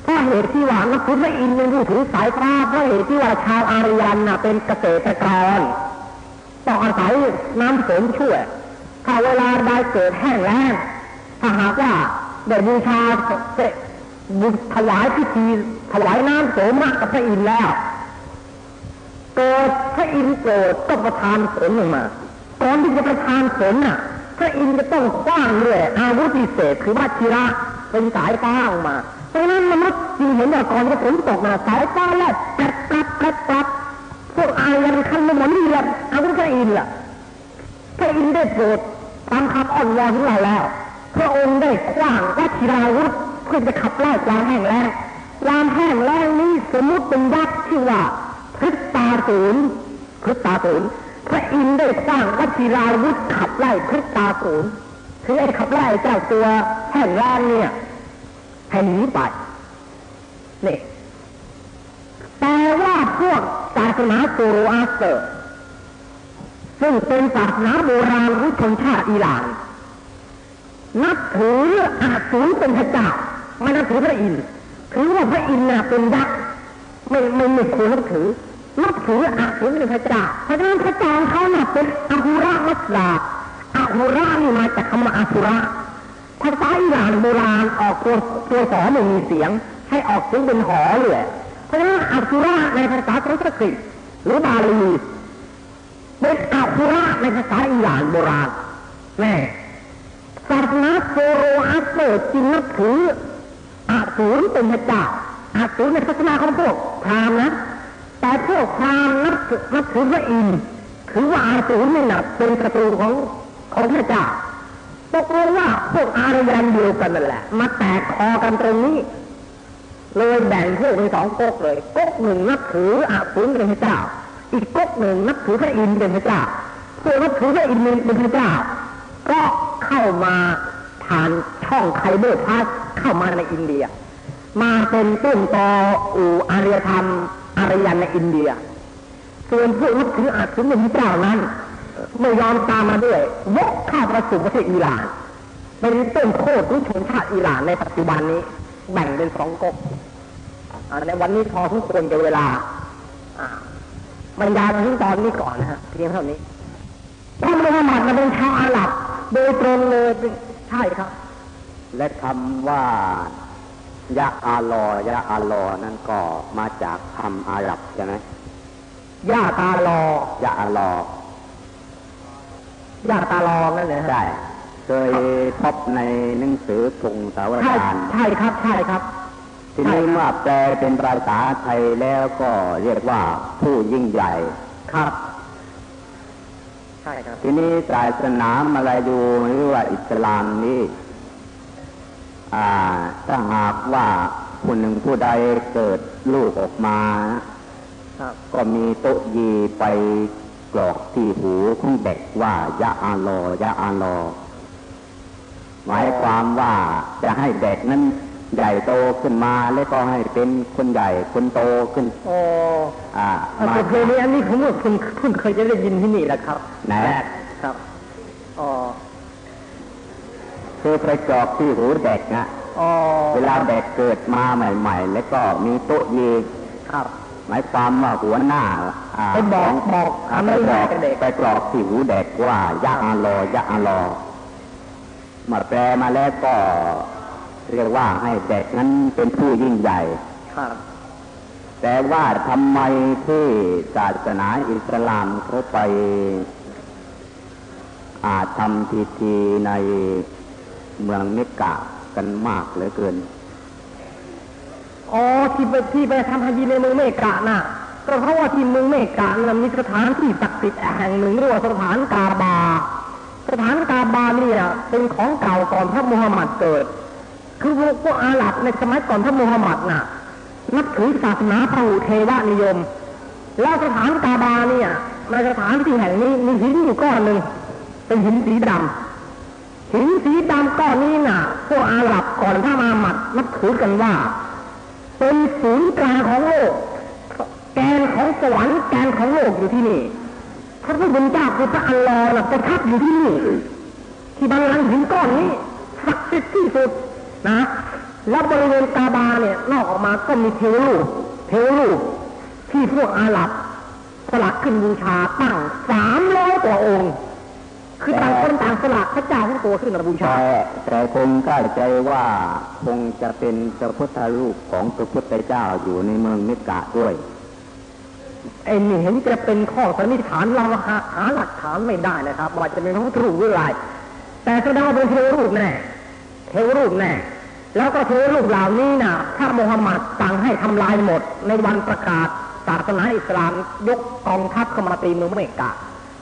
เพราะเหตุที่ว่านักพุทธพระอินทร์เป็นผู้ถือสายฟ้าเพราะเหตุที่ว่าชาวอารยันน่ะเป็นเกษตรกรต้องอาศัยน้ำเสริมช่วยถ้าเวลาใดเกิดแห้งแล้งถ้าหากว่าได้บูชาเสบุถวายพิธีถวายน้ำโสมะกับพระอินทร์แล้ว เกิดพระอินทร์โกรธก็ประทานฝนลงมาก่อนที่จะประทานฝนน่ะ พระอินทร์จะต้องคว้างเรื่อยอาวุธพิเศษคือวัชิระเป็นสายฟ้าออกมาเพราะนั้นมนุษย์จึงเห็นว่าก่อนจะฝนตกน่ะสายฟ้าแลบแปรปรับแปรปรับพวกอายันคันหมดนี่แหละอาวุธพระอินทร์ล่ะพระอินทร์ได้โปรดตามคำอ้อนวอนของเราแล้ว พระองค์ได้คว้างวัชิราวุธเพื่อจะขับไล่ความแห้งแล้ง ศูนย์พฤตาศูนย์พระอินทร์ได้คว้างวัชิราวุธขับไล่พฤตาศูนย์คือไอ้ขับไล่เจ้าตัวแห้งแล้งเนี่ยให้หนีไปนี่แต่ว่าพวกศาสนาโซโรอาสเตอร์ซึ่งเป็นศาสนาโบราณของชนชาติอิหร่าน นับถืออาสูรเป็นพระเจ้าไม่นับถือพระอินทร์ถือว่าพระอินทร์น่ะเป็นยักษ์ไม่ไม่ไม่ควรนับถือ นับถืออาสูรเป็นพระเจ้าเพราะฉะนั้นพระเจ้าเขาน่ะเป็นอหุระมัสดาอหุระนี่มาจากคำว่าอสุระภาษาอิหร่านโบราณออกตัวตัวสอไม่มีเสียง ให้ออกเสียงเป็นหอเลยเพราะฉะนั้นอสุระในภาษาสันสกฤตหรือบาลีเป็นอาคุระในภาษาอิหร่านโบราณแน่ศาสนาโซโรอัสเตอร์จึงนับถืออาสูรเป็นพระเจ้าอาสูรในศาสนาของพวกพราหมณ์นะ แต่พวกพราหมณ์นับถือนับถือพระอินทร์ถือว่าอาสูรนี่นะเป็นศัตรูของของพระเจ้าตกลงว่าพวกอารยันเดียวกันนั่นแหละ มาแตกคอกันตรงนี้ เลยแบ่งพวกเป็นสองก๊กเลยก๊กหนึ่งนับถืออาสูรเป็นพระเจ้า อีกก๊กหนึ่งนับถือพระอินทร์เป็นพระเจ้าพวกนับถือพระอินทร์เป็นพระเจ้า ก็เข้ามาผ่านช่องไคเบอร์พาสเข้ามาในอินเดีย มาเป็นต้นตออูอารยธรรม อารยันในอินเดีย ส่วนพวกนับถืออาสูรเป็นพระเจ้านั้น ไม่ยอมตามมาด้วยวกข้าประสูประเทศอิหร่านเป็นต้นโคตรของชนชาติอิหร่านในปัจจุบันนี้ แบ่งเป็นสองก๊กในวันนี้พอสมควรกับเวลาบรรยายมาถึงตอนนี้ก่อนนะฮะเพียงเท่านี้ท่านมุฮัมมัดน่ะเป็นชาวอาหรับโดยตรงเลยใช่ครับ และคำว่า ยะอาลอยะอาลอนั่นก็มาจากคำอาหรับใช่ไหมย่าตาลอยะอาลอย่าตาลอนั่นเลยฮะใช่เคยพบในหนังสือพงศาวใช่ดารใช่ครับใช่ครับทีนี้เมื่อแปลเป็นภาษาไทยแล้วก็เรียกว่าผู้ยิ่งใหญ่ครับใช่ครับ ทีนี้ศาสนามาลายูหรือว่าอิสลามนี้อ่า ถ้าหากว่าผู้หนึ่งผู้ใดเกิดลูกออกมาครับก็มีโต๊ะยีไปกรอกที่หูของเด็กว่ายะอาลอยะอาลอ หมายความว่าจะให้เด็กนั้นใหญ่โตขึ้นมาแล้วก็ให้เป็นคนใหญ่คนโตขึ้นโอ้อ่าเอามาแต่เพลงนี้อันนี้ผมว่าเพิ่งเพิ่งเคยจะได้ยินที่นี่แหละครับไหนแรกครับอ๋อ คือไปกรอกที่หูเด็กนะอ๋อเวลาเด็กเกิดมาใหม่ ๆ แล้วก็มีโต๊ะยีครับ หมายความว่าหัวหน้าาไปบอกขงบอกอ่าทำไปให้บอกกับเด็กไปกรอกที่หูเด็กว่ายะอาลอยะอาลอเมาแปลมาแล้วก็ เรียกว่าให้เด็กนั้นเป็นผู้ยิ่งใหญ่ครับแต่ว่าทำไมที่ศาสนาอิสลามเขาไปอาทำพิธีใน เมืองเมกะกันมากเหลือเกิน อ๋อที่ไปที่ไปทำฮัจญีในเมืองเมกะน่ะก็เพราะว่าที่เมืองเมกะน่ะมีสถานที่ศักดิ์สิทธิ์แห่งหนึ่งเรียกว่าสถานกาบา สถานกาบาเนี่ยเป็นของเก่าก่อนพระมูฮัมหมัดเกิด คือพวกอาหรับในสมัยก่อนพระมูฮัมหมัดน่ะ นับถือศาสนาพระหุเทวนิยม แล้วสถานกาบาเนี่ยในสถานที่แห่งนี้มีหินอยู่ก้อนหนึ่งเป็นหินสีดำ หินสีดำก้อนนี้น่ะ พวกอาหรับก่อนพระมาหมัดนับถือกันว่า เป็นศูนย์กลางของโลก แกนของสวรรค์แกนของโลกอยู่ที่นี่พระผู้เป็นเจ้าคือพระอัลลอฮ์ประทับอยู่ที่นี่ ที่บัลลังหินก้อนนี้ศักดิ์สิทธิ์ที่สุดนะ แล้วบริเวณกาบาเนี่ยนอกออกมาก็มีเทวรูปเทวรูปที่พวกอาหรับสลักขึ้นบูชาตั้งสามร้อยกว่าองค์ คือต่างคนต่างสลักพระเจ้าของตัวขึ้นมาบูชาแต่แต่คงเข้าใจว่าคงจะเป็นพระพุทธรูปของพระพุทธเจ้าอยู่ในเมืองเมกะด้วยไอ้นี่เห็นจะเป็นข้อสันนิษฐานเราหาหาหลักฐานไม่ได้นะครับว่าจะเป็นพระพุทธรูปหรืออะไรแต่แสดงว่าเป็นเทวรูปแน่เทวรูปแน่แล้วก็เทวรูปเหล่านี้นะถ้าโมฮัมหมัดสั่งให้ทำลายหมด ในวันประกาศศาสนาอิสลามยกกองทัพเข้ามาตีเมืองเมกะ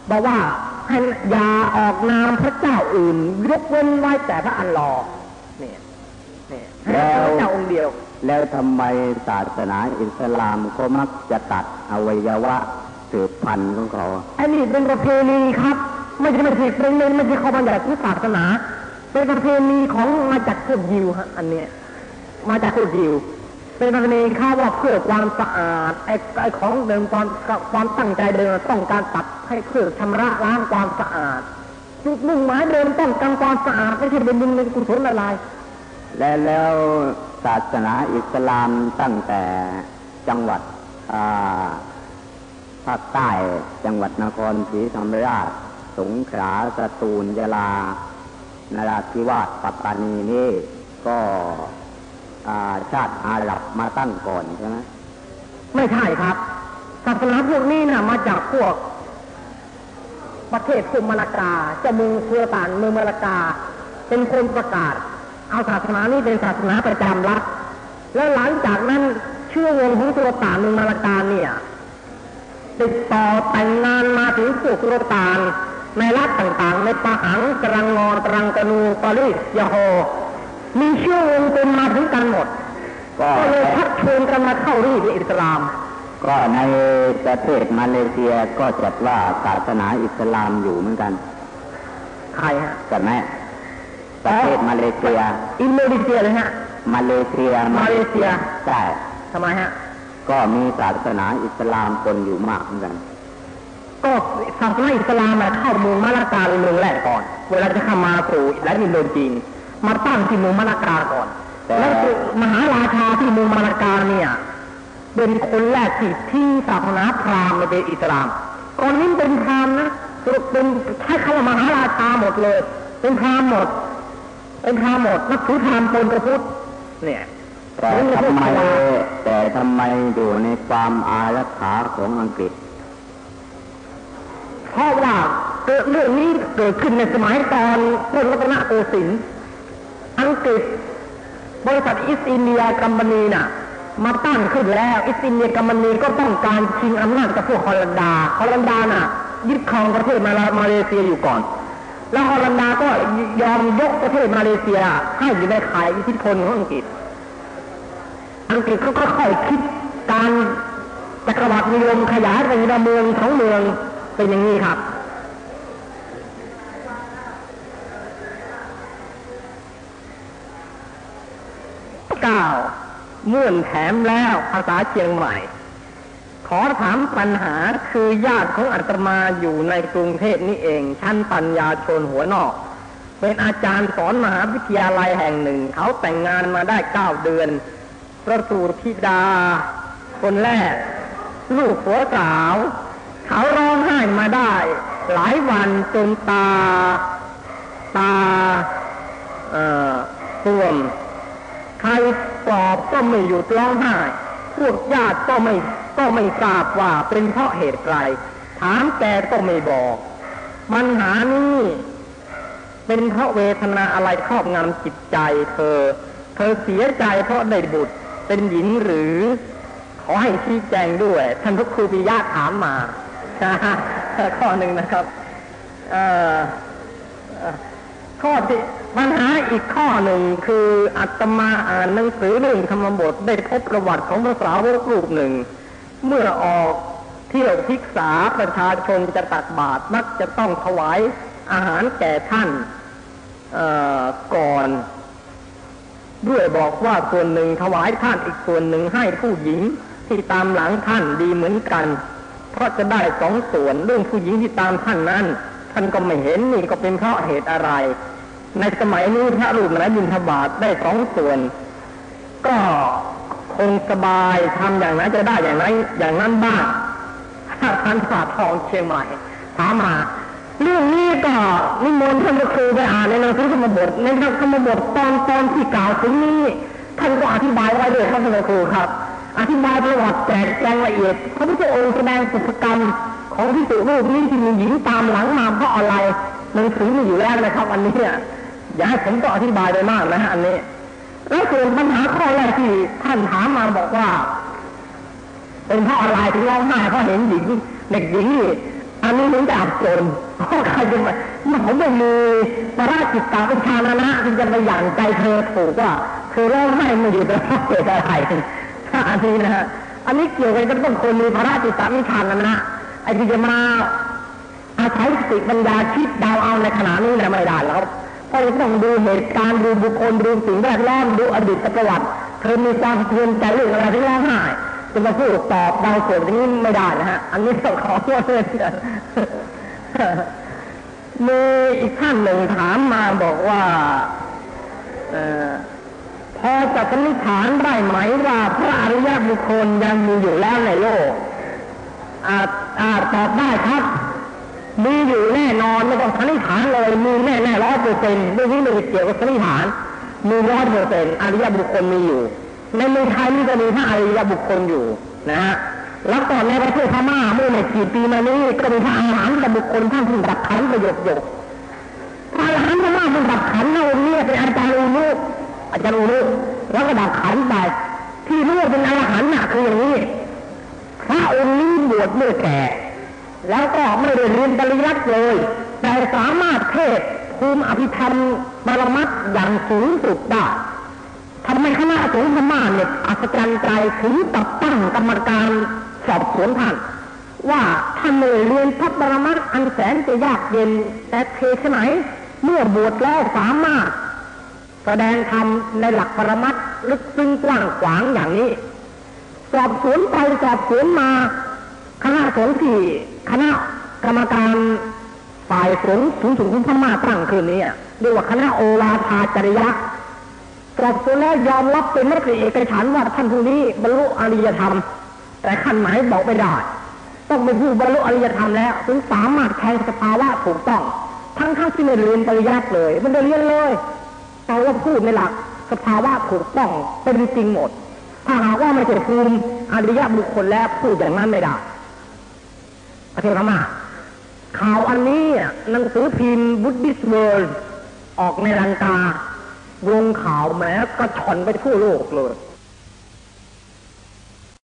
บอกว่า ให้อย่าออกนามพระเจ้าอื่นยกเว้นไว้แต่พระอัลลอฮ์เนี่ยเนี่ยให้พระเจ้าองค์เดียว แล้วทำไมศาสนาอิสลามก็มักจะตัดอวัยวะสืบพันธุ์ของเขาอันนี้เป็นประเพณีครับ ไม่ใช่ไม่ใช่เป็นเรื่องไม่ใช่ข้อบัญญัติของศาสนา เป็นประเพณีของมาจากพวกยิวฮะอันเนี้ยมาจากพวกยิว เป็นประเพณีข้าว่าเพื่อความสะอาดไอ้ไอ้ของเดิมความความตั้งใจเดิมต้องการตัดให้เพื่อชำระล้างความสะอาด จุดมุ่งหมายเดิมต้องการความสะอาดไม่ใช่เป็นบุญเป็นกุศลอะไรและแล้วศาสนาอิสลามตั้งแต่จังหวัดภาคใต้จังหวัดนครศรีธรรมราช สงขลาสตูลยะลานราธิวาสปัตตานีนี่ก็ ชาติอาหรับมาตั้งก่อนใช่ไหมไม่ใช่ครับศาสนาพวกนี้น่ะมาจากพวก ประเทศพวกมาลากาเจ้าเมืองเฟือตานเมืองมาลากา เป็นคนประกาศ เอาศาสนานี้เป็นศาสนาประจำรัฐแล้วหลังจากนั้นเชื่อวงของสุลต่านเมืองมาลากาเนี่ยติดต่อแต่งงานมาถึงพวกสุลต่านในรัฐต่างๆ ในปะหังตรังงอนตรังกนูปารีสยาโฮ มีเชื่อวงเป็นมาถึงกันหมดก็ก็เลยชักชวนกันมาเข้ารีดอิสลาม ก็ในประเทศมาเลเซียก็จัดว่าศาสนาอิสลามอยู่เหมือนกัน ใครฮะใช่ไหมประเทศมาเลเซีย อินโดนีเซียเลยฮะ มาเลเซีย มาเลเซีย ใช่ทำไมฮะ ก็มีศาสนาอิสลามปนอยู่มากเหมือนกัน ก็ศาสนาอิสลามมาเข้าเมืองมาลากาเป็นเมืองแรกก่อน เวลาจะเข้ามาสู่และอินโดจีน มาตั้งที่เมืองมาลากาก่อนแต่แล้วมหาราชาที่เมืองมาลากาเนี่ย เป็นคนแรกที่ทิ้งศาสนาพราหมณ์มาเป็นอิสลามก่อนนี้เป็นพราหมณ์นะเป็นใช้คำว่ามหาราชาหมดเลย เป็นพราหมณ์หมด เป็นพราหมณ์หมดนักถือพราหมณ์ปนกระพุทธเนี่ยแต่ทำไมแต่ทำไมอยู่ในความอารักขาของอังกฤษ เพราะว่าเกิดเรื่องนี้เกิดขึ้นในสมัยตอนต้นรัตนโกสินทร์ อังกฤษ บริษัท East India Company น่ะ มาตั้งขึ้นแล้ว East India Company ก็ต้องการชิงอำนาจกับพวกฮอลันดาฮอลันดาน่ะ ยึดครองประเทศมาลามาเลเซียอยู่ก่อน แล้วฮอลันดาก็ยอมยกประเทศมาเลเซีย ให้อยู่ในข่ายอิทธิพลของอังกฤษ อังกฤษเขาก็ค่อยคิดการจักรวรรดินิยมขยายไปในเมืองของเมืองเป็นอย่างนี้ครับ เก้าเมื่อนแถมแล้วภาษาเชียงใหม่ ขอถามปัญหาคือญาติของอาตมาอยู่ในกรุงเทพนี่เอง ชั้นปัญญาชนหัวนอก เป็นอาจารย์สอนมหาวิทยาลัยแห่งหนึ่ง เขาแต่งงานมาได้เก้าเดือน ประสูติธิดา คนแรก ลูกหัวสาว เขาร้องไห้มาได้ หลายวันจนตา ตา เอ่อส่วม ใครปอบก็ไม่หยุดร้องไห้ พวกญาติก็ไม่ก็ไม่ทราบว่าเป็นเพราะเหตุไรถามแกก็ไม่บอก ปัญหานี้เป็นเพราะเวทนาอะไรครอบงำจิตใจเธอ เธอเสียใจเพราะได้บุตรเป็นหญิงหรือ ขอให้ชี้แจงด้วย ท่านพระครูปิยะถามมาข้อหนึ่งนะครับ เอ่อ ข้อที่ปัญหาอีกข้อหนึ่งคืออาตมาอ่านหนังสือเรื่องธรรมบทได้พบประวัติของพระสาวกรูปหนึ่ง เมื่อออกเที่ยวพิกษาประชาชนจะตักบาตรมักจะต้องถวายอาหารแก่ท่านก่อน ด้วยบอกว่าส่วนหนึ่งถวายท่านอีกส่วนหนึ่งให้ผู้หญิงที่ตามหลังท่านดีเหมือนกัน เพราะจะได้สองส่วนเรื่องผู้หญิงที่ตามท่านนั้น ท่านก็ไม่เห็นนี่ก็เป็นเพราะเหตุอะไร ในสมัยนี้พระรูปไหนบิณฑบาตได้สองส่วน ก็คงสบายทำอย่างนั้นจะได้อย่างนั้นอย่างนั้นบ้างท่านฝาทองเชียงใหม่ถามมาเรื่องนี้ก็นิมนต์ท่านพระครูไปอ่านในหนังสือธรรมบทในธรรมบทตอนตอนที่กล่าวถึงนี้ท่านก็อธิบายไว้ด้วยครับท่านพระครูครับ อธิบายประวัติแจกแจงละเอียดพระพุทธองค์แสดงสุภกรรม ของพิสุรูปนี้ที่มีหญิงตามหลังมาเพราะอะไรหนังสือมีอยู่แล้วนะครับ อันนี้เนี่ยอย่าให้ผมต้องอธิบายไปมากนะฮะอันนี้ แล้วส่วนปัญหาข้อแรกที่ท่านถามมาบอกว่า เป็นเพราะอะไรถึงร้องไห้เพราะเห็นหญิงเด็กหญิงนี่อันนี้มันจะอับจนเพราะใครจะมาผมไม่มีปราจิตตาวิชานะนะที่จะไปหยั่งใจเธอถูกว่าเธอร้องไห้ไม่อยู่แต่เพราะเหตุอะไรอันนี้นะฮะอันนี้เกี่ยวกันก็ต้องคนมีพระจิตตวิชานนะ ไอ้ที่จะมาอาศัยสติปัญญาคิดดาวเอาในขณะนี้นะไม่ได้แล้วเพราะเราต้องดูเหตุการณ์ดูบุคคลดูสิ่งแวดล้อมดูอดีตประวัติ เธอมีความเพียรใจเรื่องอะไรที่ร้องไห้จะมาพูดตอบดาวส่วนนี้ไม่ได้นะฮะ อันนี้ต้องขอโทษเลยมีอีกท่านหนึ่งถามมาบอกว่าอพอจะสันนิษฐานได้ไหมว่าพระอริยบุคคลยังมีอยู่แล้วในโลกอาจ อาจตอบได้ครับ มีอยู่แน่นอนไม่ต้องสันนิษฐานเลยมีแน่แน่ร้อยเปอร์เซ็นต์เรื่องนี้ไม่ได้เกี่ยวกับสันนิษฐาน มีร้อยเปอร์เซ็นต์อริยบุคคลมีอยู่ ในเมืองไทยนี่ก็มีพระอริยบุคคลอยู่นะฮะแล้วก่อนในประเทศพม่าเมื่อไม่กี่ปีมานี้ก็มีพระอรหันต์บุคคลท่านที่ดับขันประโยคโยกพระอรหันต์พม่าท่านดับขันนะองค์นี้เป็นอาจารย์อุลุอาจารย์อุลุแล้วก็ดับขันไปที่รู้เป็นอรหันต์น่ะคืออย่างนี้ พระองค์นี้บวชเมื่อแก่ แล้วก็ไม่ได้เรียนปริยัติเลย แต่สามารถเทศภูมิอภิธรรมปรมัตถ์อย่างสูงสุดได้ทำไมคณะสงฆ์พม่าเนี่ยอัศจรรย์ใจถึงตัดตั้งกรรมการสอบสวนท่านว่าท่านไม่ได้เรียนพระปรมัตถ์อันแสนจะยากเย็นแต่เทศไหน เมื่อบวชแล้วสามารถ แสดงธรรมในหลักปรมัตถ์ลึกซึ้งกว้างขวางอย่างนี้ สอบสวนไปสอบสวนมา คณะสงฆ์ที่คณะกรรมการฝ่ายสงฆ์สูงสุดของพม่าตั้งขึ้นนี้เรียกว่าคณะโอวาทาจริยะสอบสวนแล้วยอมรับเป็นมติเอกฉันว่าท่านผู้นี้บรรลุอริยธรรม แต่ขั้นไหนบอกไม่ได้ ต้องเป็นผู้บรรลุอริยธรรมแล้ว ถึงสามารถแทนสภาวะถูกต้อง ทั้งทั้งที่ไม่เรียนปริยัติเลย มันได้เรียนเลยแต่ว่าพูดในหลักสภาวะถูกต้องเป็นจริงหมด ถ้าหากว่าไม่ใช่ภูมิอริยบุคคลแล้วพูดอย่างนั้นไม่ได้ประเทศพม่าข่าวอันนี้หนังสือพิมพ์ Buddhist World ออกในลังกาลงข่าวแหมกระฉ่อนไปทั่วโลกเลย